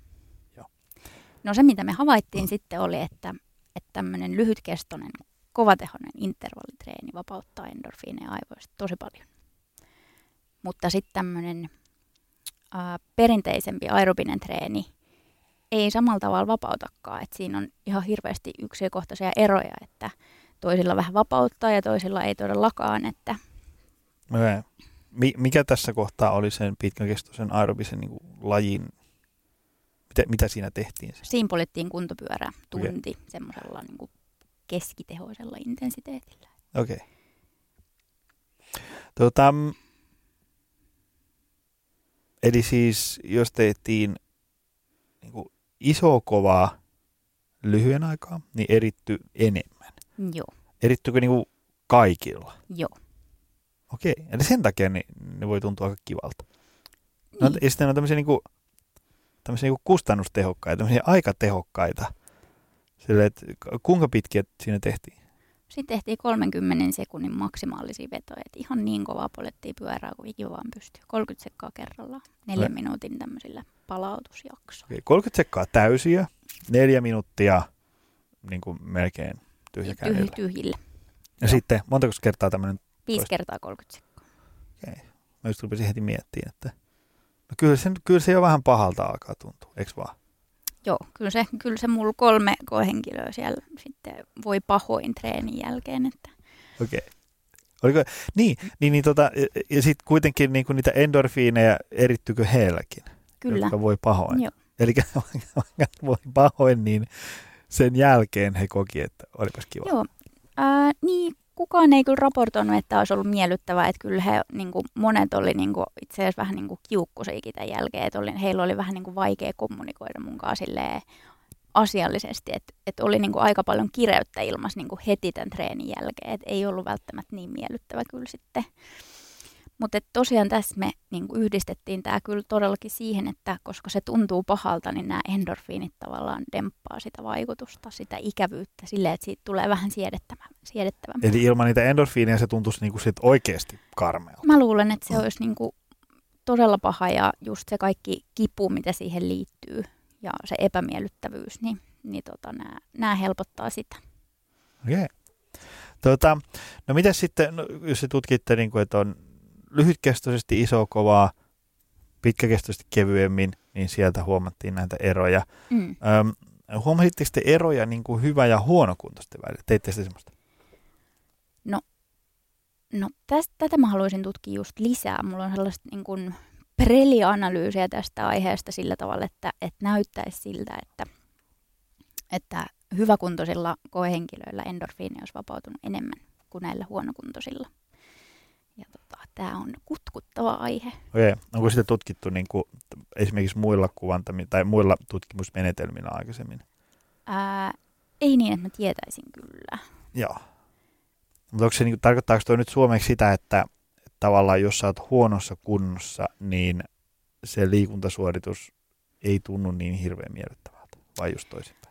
Joo. No se, mitä me havaittiin mm. sitten oli, että, että tämmöinen lyhytkestoinen, kovatehoinen intervallitreeni vapauttaa endorfiineja aivoista tosi paljon. Mutta sitten tämmöinen perinteisempi aerobinen treeni – ei samalla tavalla vapautakaan. Et siinä on ihan hirveästi yksilökohtaisia eroja, että toisilla vähän vapauttaa ja toisilla ei todellakaan. Että... Mikä tässä kohtaa oli sen pitkäkestoisen aerobisen niin lajin, mitä, mitä siinä tehtiin? Siinä poljettiin kuntopyörä tunti okay. semmoisella niin keskitehoisella intensiteetillä. Okei. Okay. Tota, eli siis jos tehtiin niin kuin iso kovaa lyhyen aikaa, niin eritty enemmän. Joo. Erittyykö niin kaikilla? Joo. Okei, eli sen takia ne, ne voi tuntua aika kivalta. No, niin. No, ja sitten on tämmöisiä, niin kuin, tämmöisiä niin kuin kustannustehokkaita, tämmöisiä aikatehokkaita. Sille, että kuinka pitkiä siinä tehtiin? Sitten tehtiin 30 sekunnin maksimaalisia vetoja. Että ihan niin kovaa polettiin pyörää kuin ikinä vaan pystyy. 30 sekkaa kerrallaan. Neljän minuutin tämmöisillä palautusjaksoilla. Okay, 30 sekkaa täysiä, neljä minuuttia niin kuin melkein tyhjä Tyh- tyhjille. Ja Joo. sitten montako kertaa tämmöinen? Viisi toista? kertaa 30 sekkaa. Okei. Okay. Mä just rupesin heti miettimään, että no kyllä, se, kyllä se jo vähän pahalta alkaa tuntua, eikö vaan? Joo, kyllä se, kyllä se mulla kolme kohenkilöä siellä sitten voi pahoin treenin jälkeen. Että. Okei. Okay. Oliko, niin, niin, niin tota, ja, sitten kuitenkin niin niitä endorfiineja erittyykö heilläkin? Kyllä. Jotka voi pahoin. Joo. Eli voi pahoin, niin sen jälkeen he koki, että olipas kiva. Joo, äh, niin kukaan ei kyllä raportoinut, että olisi ollut miellyttävää, että kyllä he, niin kuin, monet oli niin kuin, itse asiassa vähän niin kuin kiukkusiakin tämän jälkeen, että oli, heillä oli vähän niin kuin vaikea kommunikoida mun kanssa asiallisesti, että, että oli niin kuin aika paljon kireyttä ilmassa niin kuin heti tämän treenin jälkeen, että ei ollut välttämättä niin miellyttävä kyllä sitten mutta tosiaan tässä me niin yhdistettiin tämä kyllä todellakin siihen, että koska se tuntuu pahalta, niin nämä endorfiinit tavallaan demppaa sitä vaikutusta, sitä ikävyyttä silleen, että siitä tulee vähän siedettävämpää. Eli ilman niitä endorfiineja se tuntuisi niin kuin sit oikeasti karmealta. Mä luulen, että se mm. olisi niin kuin todella paha ja just se kaikki kipu, mitä siihen liittyy ja se epämiellyttävyys, niin, niin tota, nämä, nämä helpottaa sitä. Okei. Okay. Tota, no mitä sitten, no, jos se tutkitte, niin kuin, että on lyhytkestoisesti iso kovaa, pitkäkestoisesti kevyemmin, niin sieltä huomattiin näitä eroja. Mm. Öm, huomasitteko te eroja niin kuin hyvä- ja huonokuntoisten välillä? Teitte sitä semmoista? No, No tästä, tätä mä haluaisin tutkia just lisää. Mulla on sellaista niin kuin prelianalyysiä tästä aiheesta sillä tavalla, että, että näyttäisi siltä, että, että hyväkuntoisilla koehenkilöillä endorfiini olisi vapautunut enemmän kuin näillä huonokuntoisilla. Ja tota, tämä on kutkuttava aihe. Okei. Onko sitä tutkittu niin kuin, esimerkiksi muilla kuvantami- tai muilla tutkimusmenetelmillä aikaisemmin? Ää, ei niin, että mä tietäisin kyllä. Joo. Mutta onko se, niin, tarkoittaako toi nyt suomeksi sitä, että, että tavallaan jos sä oot huonossa kunnossa, niin se liikuntasuoritus ei tunnu niin hirveän miellyttävältä, vai just toisinpäin?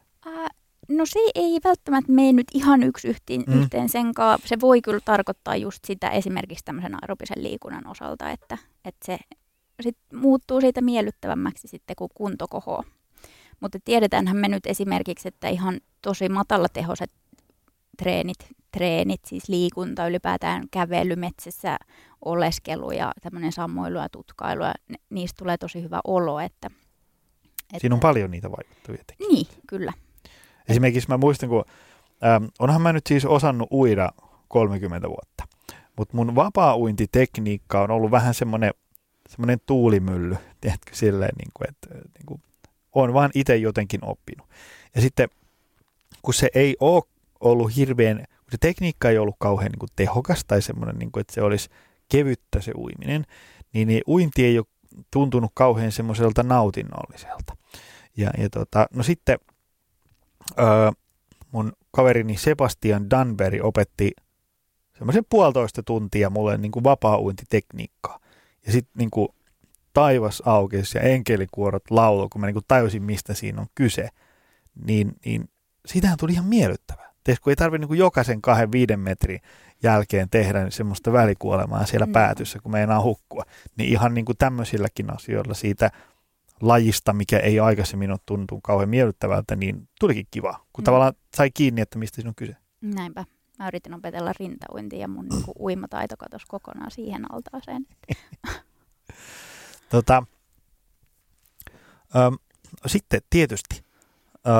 No se ei välttämättä mene nyt ihan yksi yhteen, Mm. yhteen senkaan. Se voi kyllä tarkoittaa just sitä esimerkiksi tämmöisen aerobisen liikunnan osalta, että, että se sit muuttuu siitä miellyttävämmäksi sitten, kun kunto kohoo. Mutta tiedetäänhän me nyt esimerkiksi, että ihan tosi matalatehoiset treenit, treenit, siis liikunta, ylipäätään kävely metsässä, oleskelu ja tämmöinen sammoilu ja tutkailu, ja niistä tulee tosi hyvä olo. Että, että, Siinä on paljon niitä vaikuttavia tekijöitä. Niin, kyllä. Esimerkiksi mä muistan, kun ähm, onhan mä nyt siis osannut uida 30 vuotta, mutta mun vapaa-uintitekniikka on ollut vähän semmoinen semmoinen tuulimylly, tiedätkö, silleen, niin kuin, että äh, niin kuin, on vaan itse jotenkin oppinut. Ja sitten kun se ei ole ollut hirveän, kun se tekniikka ei ollut kauhean niin kuin tehokas tai semmoinen, niin kuin, että se olisi kevyttä se uiminen, niin, niin uinti ei ole tuntunut kauhean semmoiselta nautinnolliselta. Ja, ja tota, no sitten öö, mun kaverini Sebastian Danberry opetti semmoisen puolitoista tuntia mulle niin kuin vapaa-uintitekniikkaa. Ja sitten niin kuin taivas aukesi ja enkelikuorot laulu, kun mä niin kuin tajusin, mistä siinä on kyse, niin, niin siitähän tuli ihan miellyttävää. Tees, kun ei tarvitse niin kuin jokaisen kahden viiden metrin jälkeen tehdä semmoista välikuolemaa siellä Mm. päätyssä, kun meinaa hukkua. Niin ihan niin kuin tämmöisilläkin asioilla siitä lajista, mikä ei aikaisemmin ole tuntunut kauhean miellyttävältä, niin tulikin kiva, kun Mm. tavallaan sai kiinni, että mistä siinä on kyse. Näinpä. Mä yritin opetella rintauintia ja mun niinku uimataito katosi kokonaan siihen altaaseen. Tota, öm, sitten tietysti öö,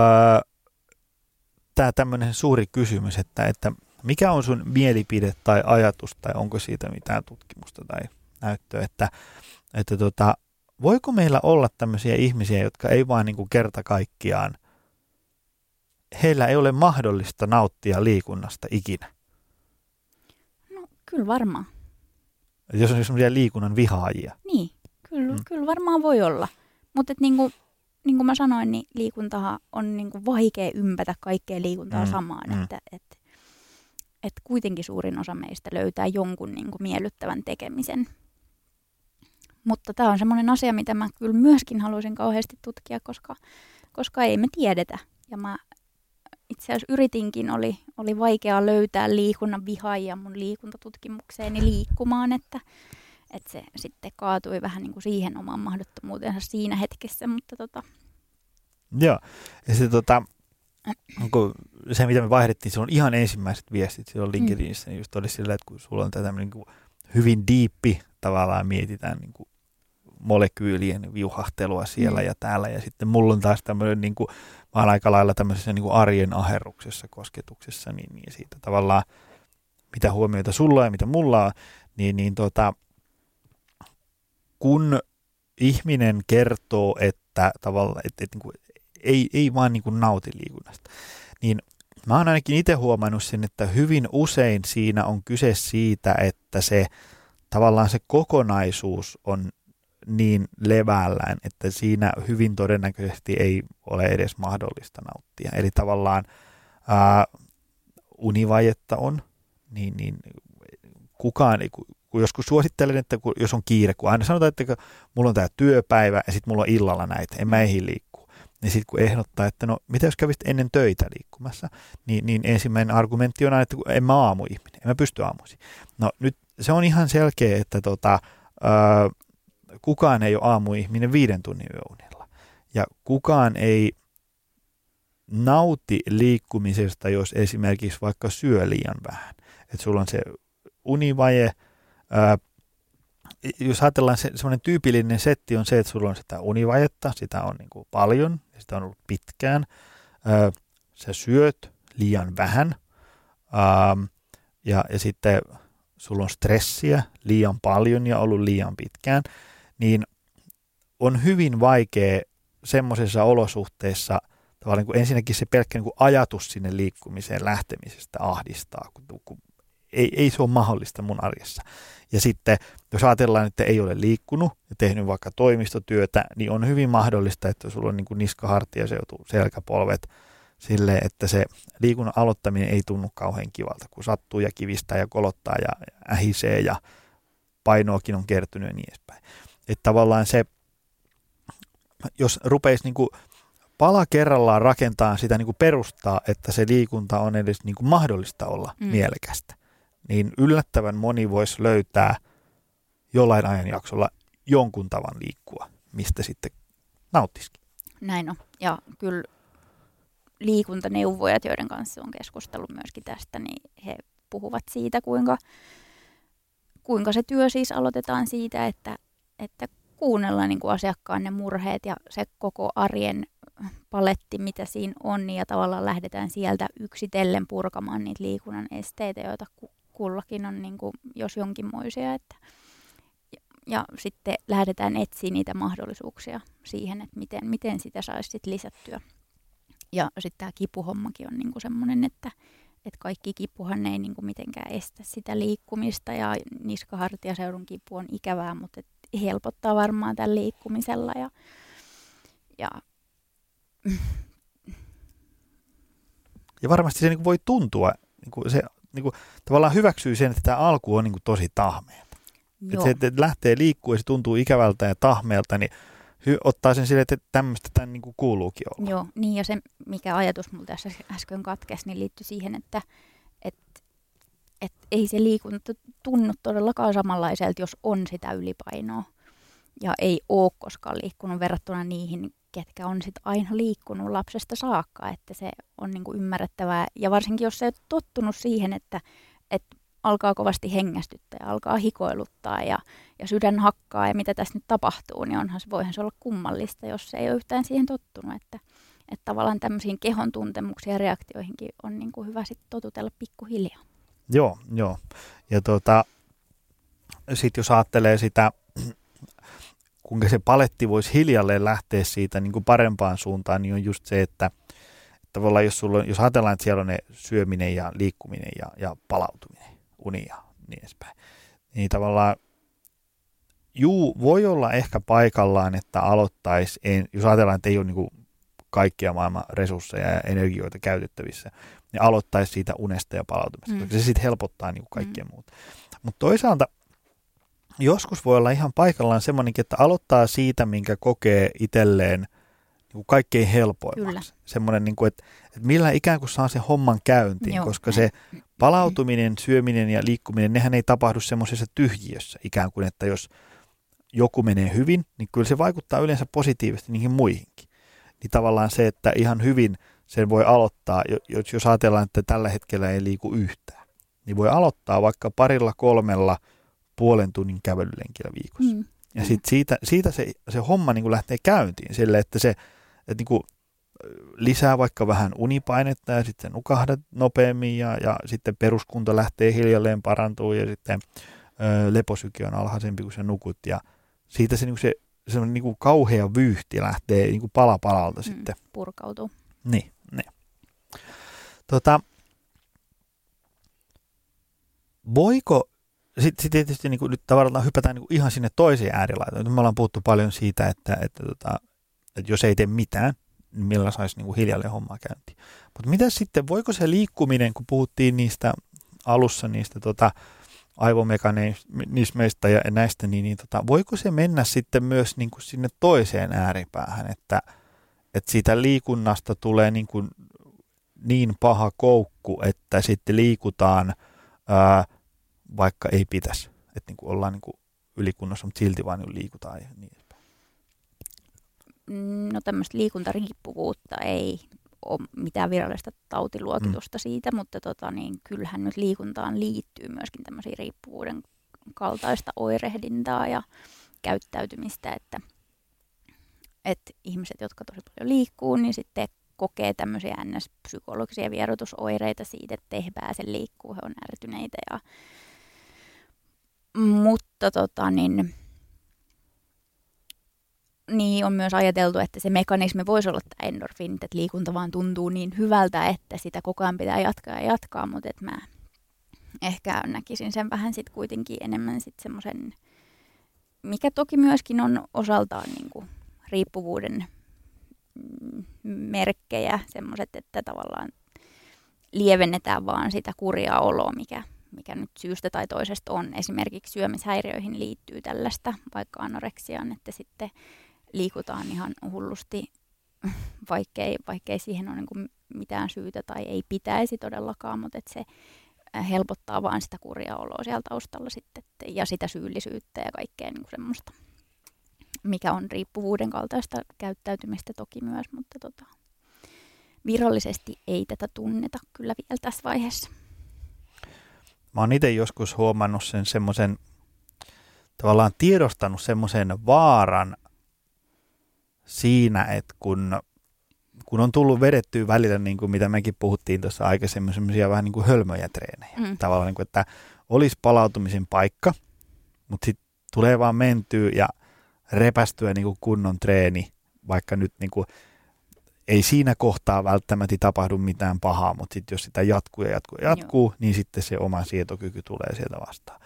tämä tämmöinen suuri kysymys, että, että mikä on sun mielipide tai ajatus tai onko siitä mitään tutkimusta tai näyttöä, että, että tota, voiko meillä olla tämmöisiä ihmisiä, jotka ei vaan niin kuin kerta kaikkiaan, heillä ei ole mahdollista nauttia liikunnasta ikinä. No kyllä varmaan. Jos on semmoisia liikunnan vihaajia. Niin, kyllä, Mm. kyllä varmaan voi olla. Mutta niinku, niin kuin mä sanoin, niin liikuntahan on niinku vaikea ympätä kaikkea liikuntaa Mm, samaan. mm. Että et, et kuitenkin suurin osa meistä löytää jonkun niinku miellyttävän tekemisen. Mutta tämä on semmoinen asia, mitä mä kyllä myöskin haluaisin kauheasti tutkia, koska, koska ei me tiedetä. Ja mä itse asiassa yritinkin, oli, oli vaikea löytää liikunnan vihaajia mun liikuntatutkimukseen liikkumaan, että, että se sitten kaatui vähän niin kuin siihen omaan mahdottomuutensa siinä hetkessä, mutta tota, Joo, ja se, tota, kun se mitä me vaihdettiin, se on ihan ensimmäiset viestit silloin LinkedInissä, niin just oli sillä, että kun sulla on tätä niin kuin hyvin diippi tavallaan mietitään niin kuin molekyylien viuhahtelua siellä Mm. ja täällä, ja sitten mulla on taas tämmöinen, niin kuin, mä oon aika lailla tämmöisessä niin kuin arjen aherruksessa, kosketuksessa, niin, niin siitä tavallaan, mitä huomioita sulla ja mitä mulla on, niin, niin tota, kun ihminen kertoo, että tavallaan, että, että niin kuin, ei, ei vaan niin kuin nauti liikunnasta, niin mä oon ainakin itse huomannut sen, että hyvin usein siinä on kyse siitä, että se tavallaan se kokonaisuus on niin levällään, että siinä hyvin todennäköisesti ei ole edes mahdollista nauttia. Eli tavallaan ää, univajetta on, niin, niin kukaan, kun joskus suosittelen, että kun, jos on kiire, kun aina sanotaan, että mulla on tämä työpäivä ja sitten mulla on illalla näitä, en mä ehdi. Niin sitten kun ehdottaa, että no mitä jos kävisit ennen töitä liikkumassa, niin, niin ensimmäinen argumentti on aina, että en mä aamuihminen, en mä pysty aamuisin. No nyt se on ihan selkeä, että tota, ää, kukaan ei ole aamuihminen viiden tunnin yöunilla. Ja kukaan ei nauti liikkumisesta, jos esimerkiksi vaikka syö liian vähän. Että sulla on se univaje, ää, jos ajatellaan se, semmoinen tyypillinen setti on se, että sulla on sitä univajetta, sitä on niin kuin paljon, ja sitä on ollut pitkään. Ää, sä syöt liian vähän, ää, ja, ja sitten sulla on stressiä liian paljon ja ollut liian pitkään, niin on hyvin vaikea semmoisissa olosuhteissa tavallaan niin kuin ensinnäkin se pelkkä niin kuin ajatus sinne liikkumiseen lähtemisestä ahdistaa, kun, kun ei, ei se ole mahdollista mun arjessa. Ja sitten, jos ajatellaan, että ei ole liikkunut ja tehnyt vaikka toimistotyötä, niin on hyvin mahdollista, että sulla on niin kuin niska, hartia, seutu, selkäpolvet, sille, että se liikunnan aloittaminen ei tunnu kauhean kivalta, kun sattuu ja kivistää ja kolottaa ja ähisee ja painoakin on kertynyt ja niin edespäin. Että tavallaan se, jos rupeisi niin kuin pala kerrallaan rakentaa sitä niin kuin perustaa, että se liikunta on edes niin kuin mahdollista olla mm. mielekästä, niin yllättävän moni voisi löytää jollain ajanjaksolla jonkun tavan liikkua, mistä sitten nauttisikin. Näin on. Ja kyllä liikuntaneuvojat, joiden kanssa on keskustellut myöskin tästä, niin he puhuvat siitä, kuinka, kuinka se työ siis aloitetaan siitä, että, että kuunnellaan niin kuin asiakkaan ne murheet ja se koko arjen paletti, mitä siinä on, niin ja tavallaan lähdetään sieltä yksitellen purkamaan niitä liikunnan esteitä, joita kullakin on niin kuin, jos jonkinmoisia. Että, ja, sitten lähdetään etsiä niitä mahdollisuuksia siihen, että miten, miten sitä saisi sit lisättyä. Ja sitten tämä kipuhommakin on niinku semmoinen, että, että kaikki kipuhan ei niinku mitenkään estä sitä liikkumista ja niskahartiaseudun kipu on ikävää, mutta et helpottaa varmaan tämän liikkumisella. Ja, ja, ja varmasti se niinku voi tuntua, niinku se niinku, tavallaan hyväksyy sen, että tämä alku on niinku tosi tahmeelta. Että se, että lähtee liikkuu ja se tuntuu ikävältä ja tahmeelta, niin hy- ottaa sen sille, että tämmöistä tämän niin kuin kuuluukin olla. Joo, niin ja se mikä ajatus mulla tässä äsken katkesi, niin liittyy siihen, että et, et ei se liikunta tunnu todellakaan samanlaiselta, jos on sitä ylipainoa. Ja ei ole koskaan liikkunut verrattuna niihin, ketkä on sit aina liikkunut lapsesta saakka, että se on niinku ymmärrettävää. Ja varsinkin jos sä et tottunut siihen, että, että alkaa kovasti hengästyttää ja alkaa hikoiluttaa ja, ja sydän hakkaa ja mitä tässä nyt tapahtuu, niin onhan se, voihan se olla kummallista, jos se ei ole yhtään siihen tottunut. Että, että tavallaan tämmöisiin kehon tuntemuksiin ja reaktioihinkin on niin kuin hyvä sitten totutella pikkuhiljaa. Joo, joo. Ja tota, sitten jos ajattelee sitä, kuinka se paletti voisi hiljalleen lähteä siitä niin kuin parempaan suuntaan, niin on just se, että tavallaan jos, sulla jos ajatellaan, että siellä on ne syöminen ja liikkuminen ja, ja palautuminen, uni ja niin edespäin. Niin tavallaan, juu, voi olla ehkä paikallaan, että aloittaisi, en, jos ajatellaan, että ei ole niin kaikkia maailman resursseja ja energioita käytettävissä, niin aloittaisi siitä unesta ja palautumista, mm. se sitten helpottaa niin kaikkea mm. muuta. Mutta toisaalta joskus voi olla ihan paikallaan semmoinenkin, että aloittaa siitä, minkä kokee itselleen – niin kaikkein helpoimmaksi. Semmoinen, niin kuin, että, että millä ikään kuin saa sen homman käyntiin, Joo. koska se palautuminen, syöminen ja liikkuminen, nehän ei tapahdu semmoisessa tyhjiössä ikään kuin, että jos joku menee hyvin, niin kyllä se vaikuttaa yleensä positiivisesti niihin muihinkin. Niin tavallaan se, että ihan hyvin sen voi aloittaa, jos, jos ajatellaan, että tällä hetkellä ei liiku yhtään, niin voi aloittaa vaikka parilla kolmella puolen tunnin kävelylenkillä viikossa. Mm. Ja sitten siitä, siitä se, se homma niin lähtee käyntiin sille, että se että niin kuin lisää vaikka vähän unipainetta ja sitten nukahdat nopeammin ja, ja sitten peruskunta lähtee hiljalleen parantuu ja sitten ö, leposyke on alhaisempi kuin se nukut ja siitä se, niin se se niin kuin kauhea vyyhti lähtee niin kuin pala palalta mm, sitten. Purkautuu. Niin, niin. Tota, voiko, sitten sit tietysti niin kuin nyt tavallaan hypätään niin kuin ihan sinne toiseen äärilaitaan. Nyt me ollaan puhuttu paljon siitä, että, että tota, että jos ei tee mitään, millä saisi niin hiljalleen hommaa käyntiin. Mutta mitä sitten, voiko se liikkuminen, kun puhuttiin niistä alussa niistä tota, aivomekanismeista ja näistä, niin, niin tota, voiko se mennä sitten myös niin kuin sinne toiseen ääripäähän, että, että siitä liikunnasta tulee niin, kuin niin paha koukku, että sitten liikutaan ää, vaikka ei pitäisi, että niin kuin ollaan niin kuin ylikunnossa, mutta silti vaan niin liikutaan ja niin no tämmöistä liikuntariippuvuutta ei ole mitään virallista tautiluokitusta mm. siitä, mutta tota, niin kyllähän nyt liikuntaan liittyy myöskin tämmöisiä riippuvuuden kaltaista oirehdintaa ja käyttäytymistä, että, että ihmiset, jotka tosi paljon liikkuu, niin sitten kokee tämmöisiä ns-psykologisia vierotusoireita siitä, että he pääse liikkuu, he on ärtyneitä ja mutta tota, niin, niin on myös ajateltu, että se mekanismi voisi olla tämä endorfiinit, että liikunta vaan tuntuu niin hyvältä, että sitä koko ajan pitää jatkaa ja jatkaa, mutta että mä ehkä näkisin sen vähän sitten kuitenkin enemmän sitten semmoisen, mikä toki myöskin on osaltaan niin kuin riippuvuuden mm, merkkejä, semmoiset, että tavallaan lievennetään vaan sitä kurjaa oloa, mikä, mikä nyt syystä tai toisesta on. Esimerkiksi syömishäiriöihin liittyy tällaista, vaikka anoreksiaan, että sitten liikutaan ihan hullusti, vaikkei, vaikkei siihen ole niin mitään syytä tai ei pitäisi todellakaan, mutta että se helpottaa vaan sitä kurjaa oloa siellä taustalla sitten ja sitä syyllisyyttä ja kaikkea niin semmoista, mikä on riippuvuuden kaltaista käyttäytymistä toki myös, mutta tota, virallisesti ei tätä tunneta kyllä vielä tässä vaiheessa. Mä oon itse joskus huomannut sen semmoisen, tavallaan tiedostanut semmoisen vaaran siinä, että kun, kun on tullut vedettyä välillä, niin kuin mitä mekin puhuttiin tuossa aikaisemmin, semmoisia vähän niin kuin hölmöjä treenejä. Mm. Tavallaan niin kuin, että olisi palautumisen paikka, mutta sitten tulee vaan mentyä ja repästyä niin kuin kunnon treeni, vaikka nyt niin kuin, ei siinä kohtaa välttämättä tapahdu mitään pahaa, mutta sitten jos sitä jatkuu ja jatkuu ja jatkuu, Joo. niin sitten se oma sietokyky tulee sieltä vastaan.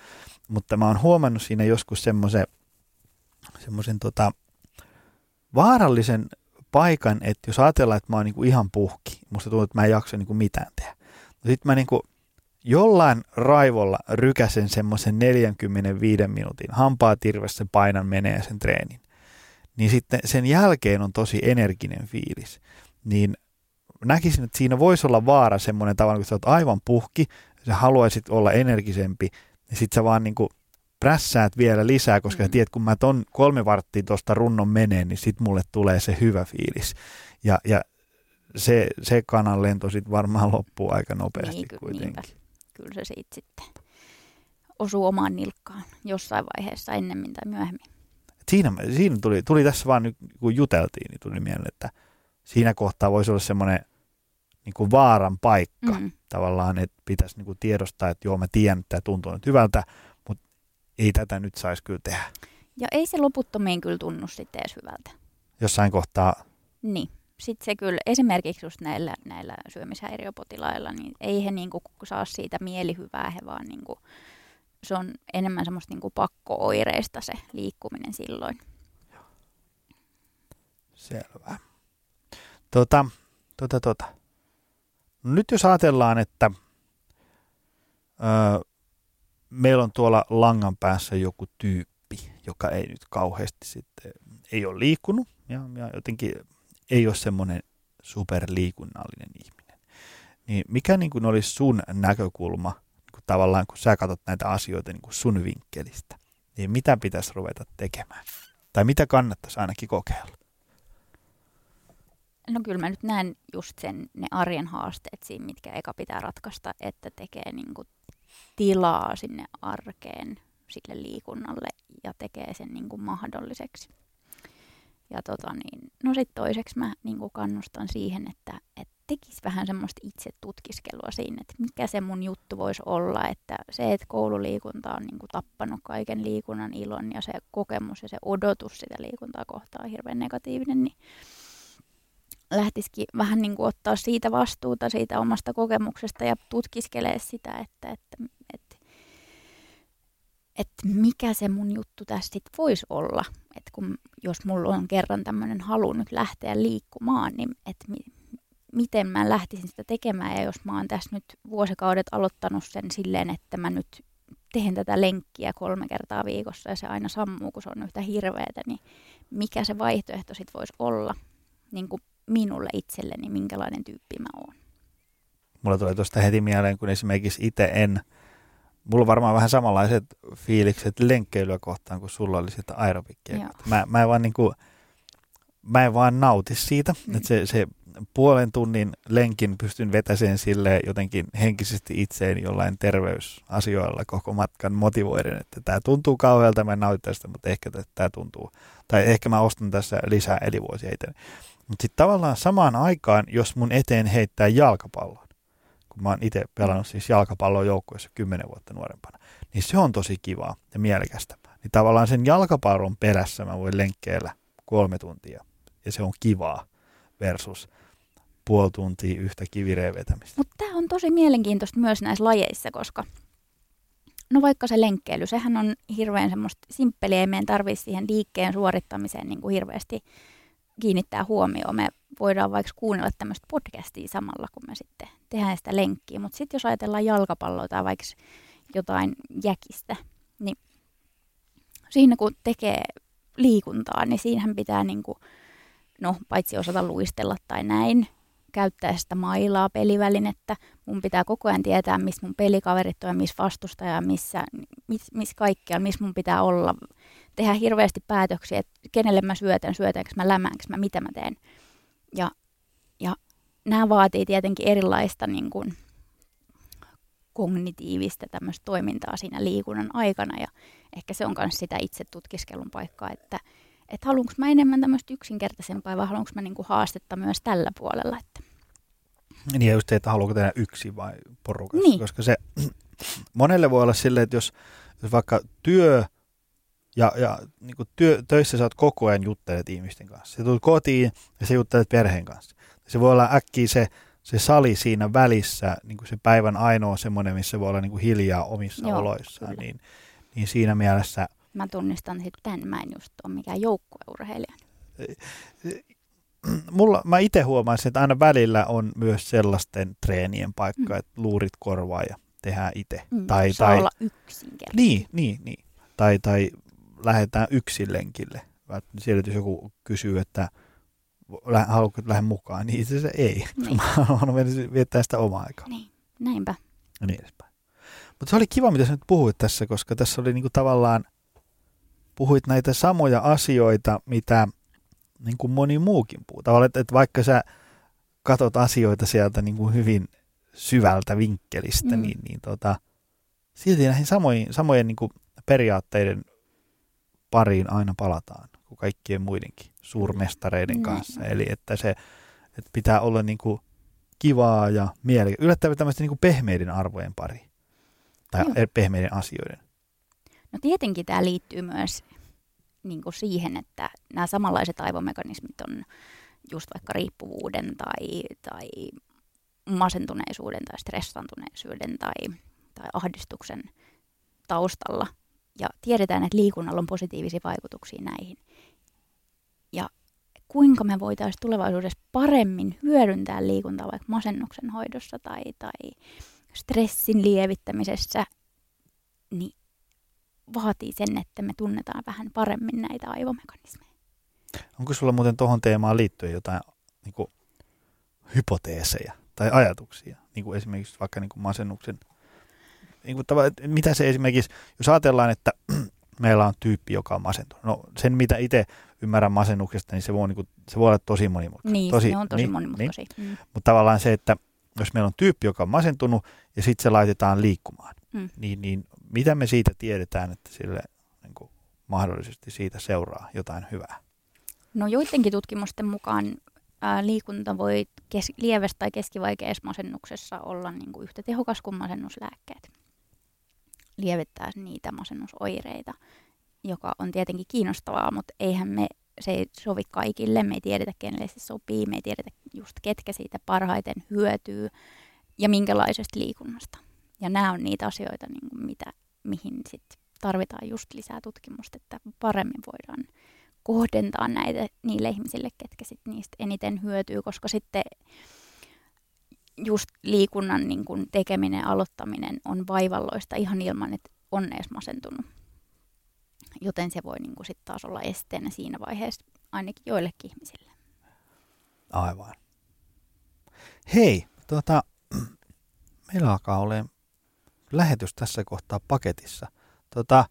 Mutta mä oon huomannut siinä joskus semmoisen semmoisen tota, vaarallisen paikan, että jos ajatellaan, että mä oon niinku ihan puhki, musta tuntuu, että mä en jaksa niinku mitään tehdä. No sitten mä niinku jollain raivolla rykäsen semmoisen 45 minuutin hampaa tirvessä painan menee sen treenin. Niin sitten sen jälkeen on tosi energinen fiilis. Niin näkisin, että siinä voisi olla vaara semmoinen tavalla, kun sä oot aivan puhki, sä haluaisit olla energisempi, niin sit sä vaan niinku prässäät vielä lisää, koska mm. tiedät, kun mä ton kolme varttia tuosta runnon meneen, niin sit mulle tulee se hyvä fiilis. Ja, ja se, se kanan lento sitten varmaan loppuu aika nopeasti niin, kuitenkin. Niinpä. Kyllä se siitä sitten osuu omaan nilkkaan jossain vaiheessa ennemmin tai myöhemmin. Siinä, siinä tuli, tuli tässä vaan nyt, kun juteltiin, niin tuli mieleen, että siinä kohtaa voisi olla semmoinen niin kuin vaaran paikka mm. tavallaan, että pitäisi niin kuin tiedostaa, että joo mä tiedän, että tämä tuntuu nyt hyvältä, ei tätä nyt saisi kyllä tehdä. Ja ei se loputtomiin kyllä tunnu sitten edes hyvältä. Jossain kohtaa. Niin. Sitten se kyllä, esimerkiksi just näillä, näillä syömishäiriöpotilailla, niin ei he niinku saa siitä mielihyvää, he vaan niinku, se on enemmän semmoista niinku pakko-oireista se liikkuminen silloin. Selvä. Tota, tota, tota. Nyt jos ajatellaan, että öö, meillä on tuolla langan päässä joku tyyppi, joka ei nyt kauheasti sitten, ei ole liikkunut ja, ja jotenkin ei ole semmoinen superliikunnallinen ihminen. Niin mikä niin kuin olisi sun näkökulma, niin kuin tavallaan kun sä katsot näitä asioita niin kuin sun vinkkelistä, niin mitä pitäisi ruveta tekemään? Tai mitä kannattaisi ainakin kokeilla? No kyllä mä nyt näen just sen, ne arjen haasteet siinä, mitkä eka pitää ratkaista, että tekee niin kuin tilaa sinne arkeen sille liikunnalle ja tekee sen niin kuin mahdolliseksi. Ja tota niin, no sitten toiseksi mä niin kuin kannustan siihen, että, että tekisi vähän semmoista itse tutkiskelua siinä, että mikä se mun juttu voisi olla, että se, että koululiikunta on niin kuin tappanut kaiken liikunnan ilon ja se kokemus ja se odotus sitä liikuntaa kohtaan on hirveän negatiivinen, niin lähtisikin vähän niin kuin ottaa siitä vastuuta siitä omasta kokemuksesta ja tutkiskelee sitä, että, että, että, että mikä se mun juttu tässä sitten voisi olla. Että kun, jos mulla on kerran tämmöinen halu nyt lähteä liikkumaan, niin että mi, miten mä lähtisin sitä tekemään. Ja jos mä oon tässä nyt vuosikaudet aloittanut sen silleen, että mä nyt teen tätä lenkkiä kolme kertaa viikossa ja se aina sammuu, kun se on yhtä hirveätä, niin mikä se vaihtoehto sitten voisi olla. Niin kuin minulle itselleni, minkälainen tyyppi mä oon. Mulla tulee tuosta heti mieleen, kun esimerkiksi itse en, mulla on varmaan vähän samanlaiset fiilikset lenkkeilyä kohtaan, kuin sulla oli sitä aerobikkia. Mä, mä, en vaan niin kuin, mä en vaan nauti siitä, mm. että se, se puolen tunnin lenkin pystyn vetäseen sille jotenkin henkisesti itseen jollain terveysasioilla koko matkan motivoiden, että tämä tuntuu kauhealta, mä nautin tästä, mutta ehkä tämä tuntuu, tai ehkä mä ostan tässä lisää elinvuosia itse. Mutta sitten tavallaan samaan aikaan, jos mun eteen heittää jalkapallon, kun mä oon itse pelannut siis jalkapallon joukkueessa kymmenen vuotta nuorempana, niin se on tosi kivaa ja mielekästä. Niin tavallaan sen jalkapallon perässä mä voin lenkkeellä kolme tuntia ja se on kivaa versus puoli tuntia yhtä kivireen vetämistä. Mutta tämä on tosi mielenkiintoista myös näissä lajeissa, koska no vaikka se lenkkeily, sehän on hirveän semmoista simppeliä, ei meidän tarvitse siihen liikkeen suorittamiseen niin kuin hirveästi kiinnittää huomioon. Me voidaan vaikka kuunnella tämmöistä podcastia samalla, kun me sitten tehdään sitä lenkkiä. Mutta sitten jos ajatellaan jalkapalloa tai vaikka jotain jäkistä, niin siinä kun tekee liikuntaa, niin siinähän pitää niin kuin, no paitsi osata luistella tai näin, käyttää sitä mailaa, pelivälinettä. Mun pitää koko ajan tietää, missä mun pelikaverit on ja missä vastustaja, missä, missä, missä kaikkialla, missä mun pitää olla. Tehdä hirveästi päätöksiä, että kenelle mä syötän, syötänkö mä lämäänkö mä, mitä mä teen. Ja, ja nämä vaatii tietenkin erilaista niin kuin, kognitiivista tämmöistä toimintaa siinä liikunnan aikana ja ehkä se on myös sitä itse tutkiskelun paikkaa, että että haluanko mä enemmän tämmöistä yksinkertaisempaa vai haluanko mä niinku haastetta myös tällä puolella. Että. Niin ja just se, että haluatko tehdä yksi vai porukassa, Niin. koska se monelle voi olla silleen, että jos, jos vaikka työ ja, ja niin kuin työ, töissä sä oot koko ajan juttelet ihmisten kanssa. Sä tulet kotiin ja sä juttelet perheen kanssa. Se voi olla äkkiä se, se sali siinä välissä, niin kuin se päivän ainoa semmoinen, missä voi olla niin kuin hiljaa omissa Joo, oloissaan. kyllä. Niin, niin siinä mielessä Mä tunnistan sitten mä en just ole mikään joukkueurheilija. mulla, mä itse huomaisin, että aina välillä on myös sellaisten treenien paikka, Mm. että luurit korvaa ja tehdään itse. Mm, Tai, tai, olla yksinkertainen. niin, niin, niin. Tai, tai lähdetään yksin lenkille. Siellä jos joku kysyy, että haluatko lähde mukaan, niin itse asiassa ei. Niin. Mä haluan viettää sitä omaa aikaa. Niin, näinpä. Ja niin edespäin. Mutta se oli kiva, mitä sä nyt puhuit tässä, koska tässä oli niinku tavallaan, puhuit näitä samoja asioita, mitä niin kuin moni muukin puhuu. Tavallaan, että, että vaikka sä katot asioita sieltä niin kuin hyvin syvältä vinkkelistä, Mm. niin, niin tota, silti näihin samoihin, samojen niin kuin periaatteiden pariin aina palataan kuin kaikkien muidenkin suurmestareiden Näin. kanssa. Eli että se että pitää olla niin kuin kivaa ja mieli. Yllättävän tämmöisten niin kuin pehmeiden arvojen pari. Tai Joo. pehmeiden asioiden. No tietenkin tämä liittyy myös niin kuin siihen, että nämä samanlaiset aivomekanismit on just vaikka riippuvuuden tai, tai masentuneisuuden tai stressantuneisuuden tai, tai ahdistuksen taustalla. Ja tiedetään, että liikunnalla on positiivisia vaikutuksia näihin. Ja kuinka me voitaisiin tulevaisuudessa paremmin hyödyntää liikuntaa vaikka masennuksen hoidossa tai, tai stressin lievittämisessä, niin vaatii sen, että me tunnetaan vähän paremmin näitä aivomekanismeja. Onko sulla muuten tuohon teemaan liittyen jotain niin kuin, hypoteeseja tai ajatuksia? Niin kuin esimerkiksi vaikka niin kuin masennuksen. Niin kuin, tava- mitä se esimerkiksi, jos ajatellaan, että meillä on tyyppi, joka on masentunut. No sen, mitä itse ymmärrän masennuksesta, niin se voi, niin kuin, se voi olla tosi monimutkaista. Niin, tosi, ne on tosi niin, monimutkaisia. Niin. Mm. Mutta tavallaan se, että jos meillä on tyyppi, joka on masentunut ja sitten se laitetaan liikkumaan, Mm. niin, niin mitä me siitä tiedetään, että sille niin kuin, mahdollisesti siitä seuraa jotain hyvää? No joidenkin tutkimusten mukaan ää, liikunta voi kes- lievässä tai keskivaikeassa masennuksessa olla niin kuin yhtä tehokas kuin masennuslääkkeet. Lievittää niitä masennusoireita, joka on tietenkin kiinnostavaa, mutta eihän me, se ei sovi kaikille. Me ei tiedetä, kenelle se sopii. Me ei tiedetä just ketkä siitä parhaiten hyötyy ja minkälaisesta liikunnasta. Ja nämä on niitä asioita, niin kuin mitä, mihin sit tarvitaan just lisää tutkimusta, että paremmin voidaan kohdentaa näitä niille ihmisille, ketkä sit niistä eniten hyötyy, koska sitten just liikunnan niin kun tekeminen aloittaminen on vaivalloista ihan ilman, että on edes masentunut. Joten se voi niin sitten taas olla esteenä siinä vaiheessa ainakin joillekin ihmisille. Aivan. Hei, tuota, meillä alkaa olemaan lähetys tässä kohtaa paketissa. Tota,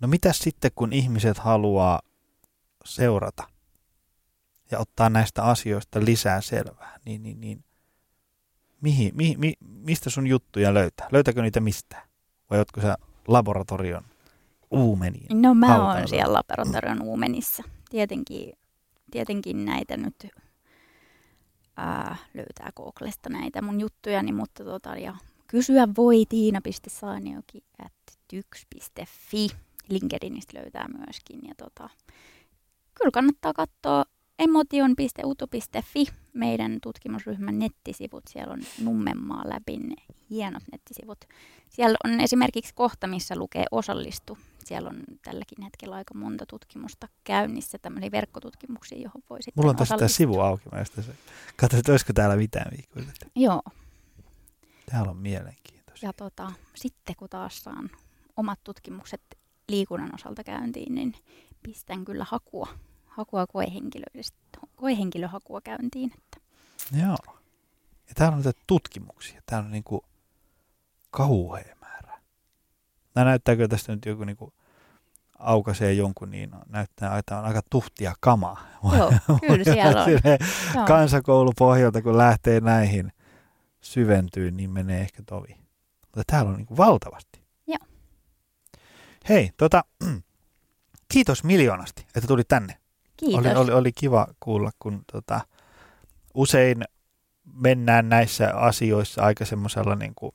no mitäs sitten, kun ihmiset haluaa seurata ja ottaa näistä asioista lisää selvää, niin, niin, niin mihin, mi, mi, mistä sun juttuja löytää? Löytääkö niitä mistään? Vai ootko sä laboratorion uumeniin? No mä oon siellä laboratorion uumenissa. Tietenkin, tietenkin näitä nyt ää, löytää Googlesta näitä mun juttujani, mutta tota, ja kysyä voi tiina.saanioki at tyks.fi. LinkedInistä löytää myöskin. Ja tota, kyllä kannattaa katsoa emotion.utu.fi, meidän tutkimusryhmän nettisivut. Siellä on Nummenmaa läpi ne hienot nettisivut. Siellä on esimerkiksi kohta, missä lukee osallistu. Siellä on tälläkin hetkellä aika monta tutkimusta käynnissä, tämmöisiä verkkotutkimuksia, johon voi sitten Mulla on tässä tämä sivu auki. Mä katsoin, että olisiko täällä mitään viikkoja. Joo. Täällä on mielenkiintoista. Ja tota, sitten kun taas saan omat tutkimukset liikunnan osalta käyntiin, niin pistän kyllä hakua, hakua koehenkilöhakua käyntiin. Että. Joo. Ja täällä on näitä tutkimuksia. Täällä on niinku kauhea määrä. Nämä näyttääkö tästä nyt joku niinku aukaisee jonkun, niin näyttää, että on aika tuhtia kamaa. Joo, kyllä siellä on. Kansakoulupohjalta, kun lähtee näihin syventyy, niin menee ehkä tovi. Mutta täällä on niin valtavasti. Joo. Hei, tota, kiitos miljoonasti, että tulit tänne. Kiitos. Oli, oli, oli kiva kuulla, kun tota, usein mennään näissä asioissa aika semmoisella niin kuin,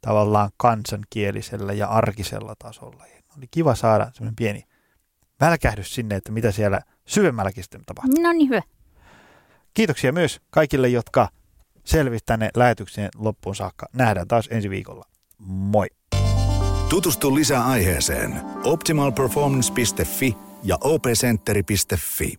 tavallaan kansankielisellä ja arkisella tasolla. Ja oli kiva saada semmoinen pieni välkähdys sinne, että mitä siellä syvemmälläkin sitten tapahtuu. No niin, hyvä. Kiitoksia myös kaikille, jotka selvisi tänne lähetykseen loppuun saakka. Nähdään taas ensi viikolla. Moi! Tutustu lisää aiheeseen optimalperformance.fi ja opcenteri.fi.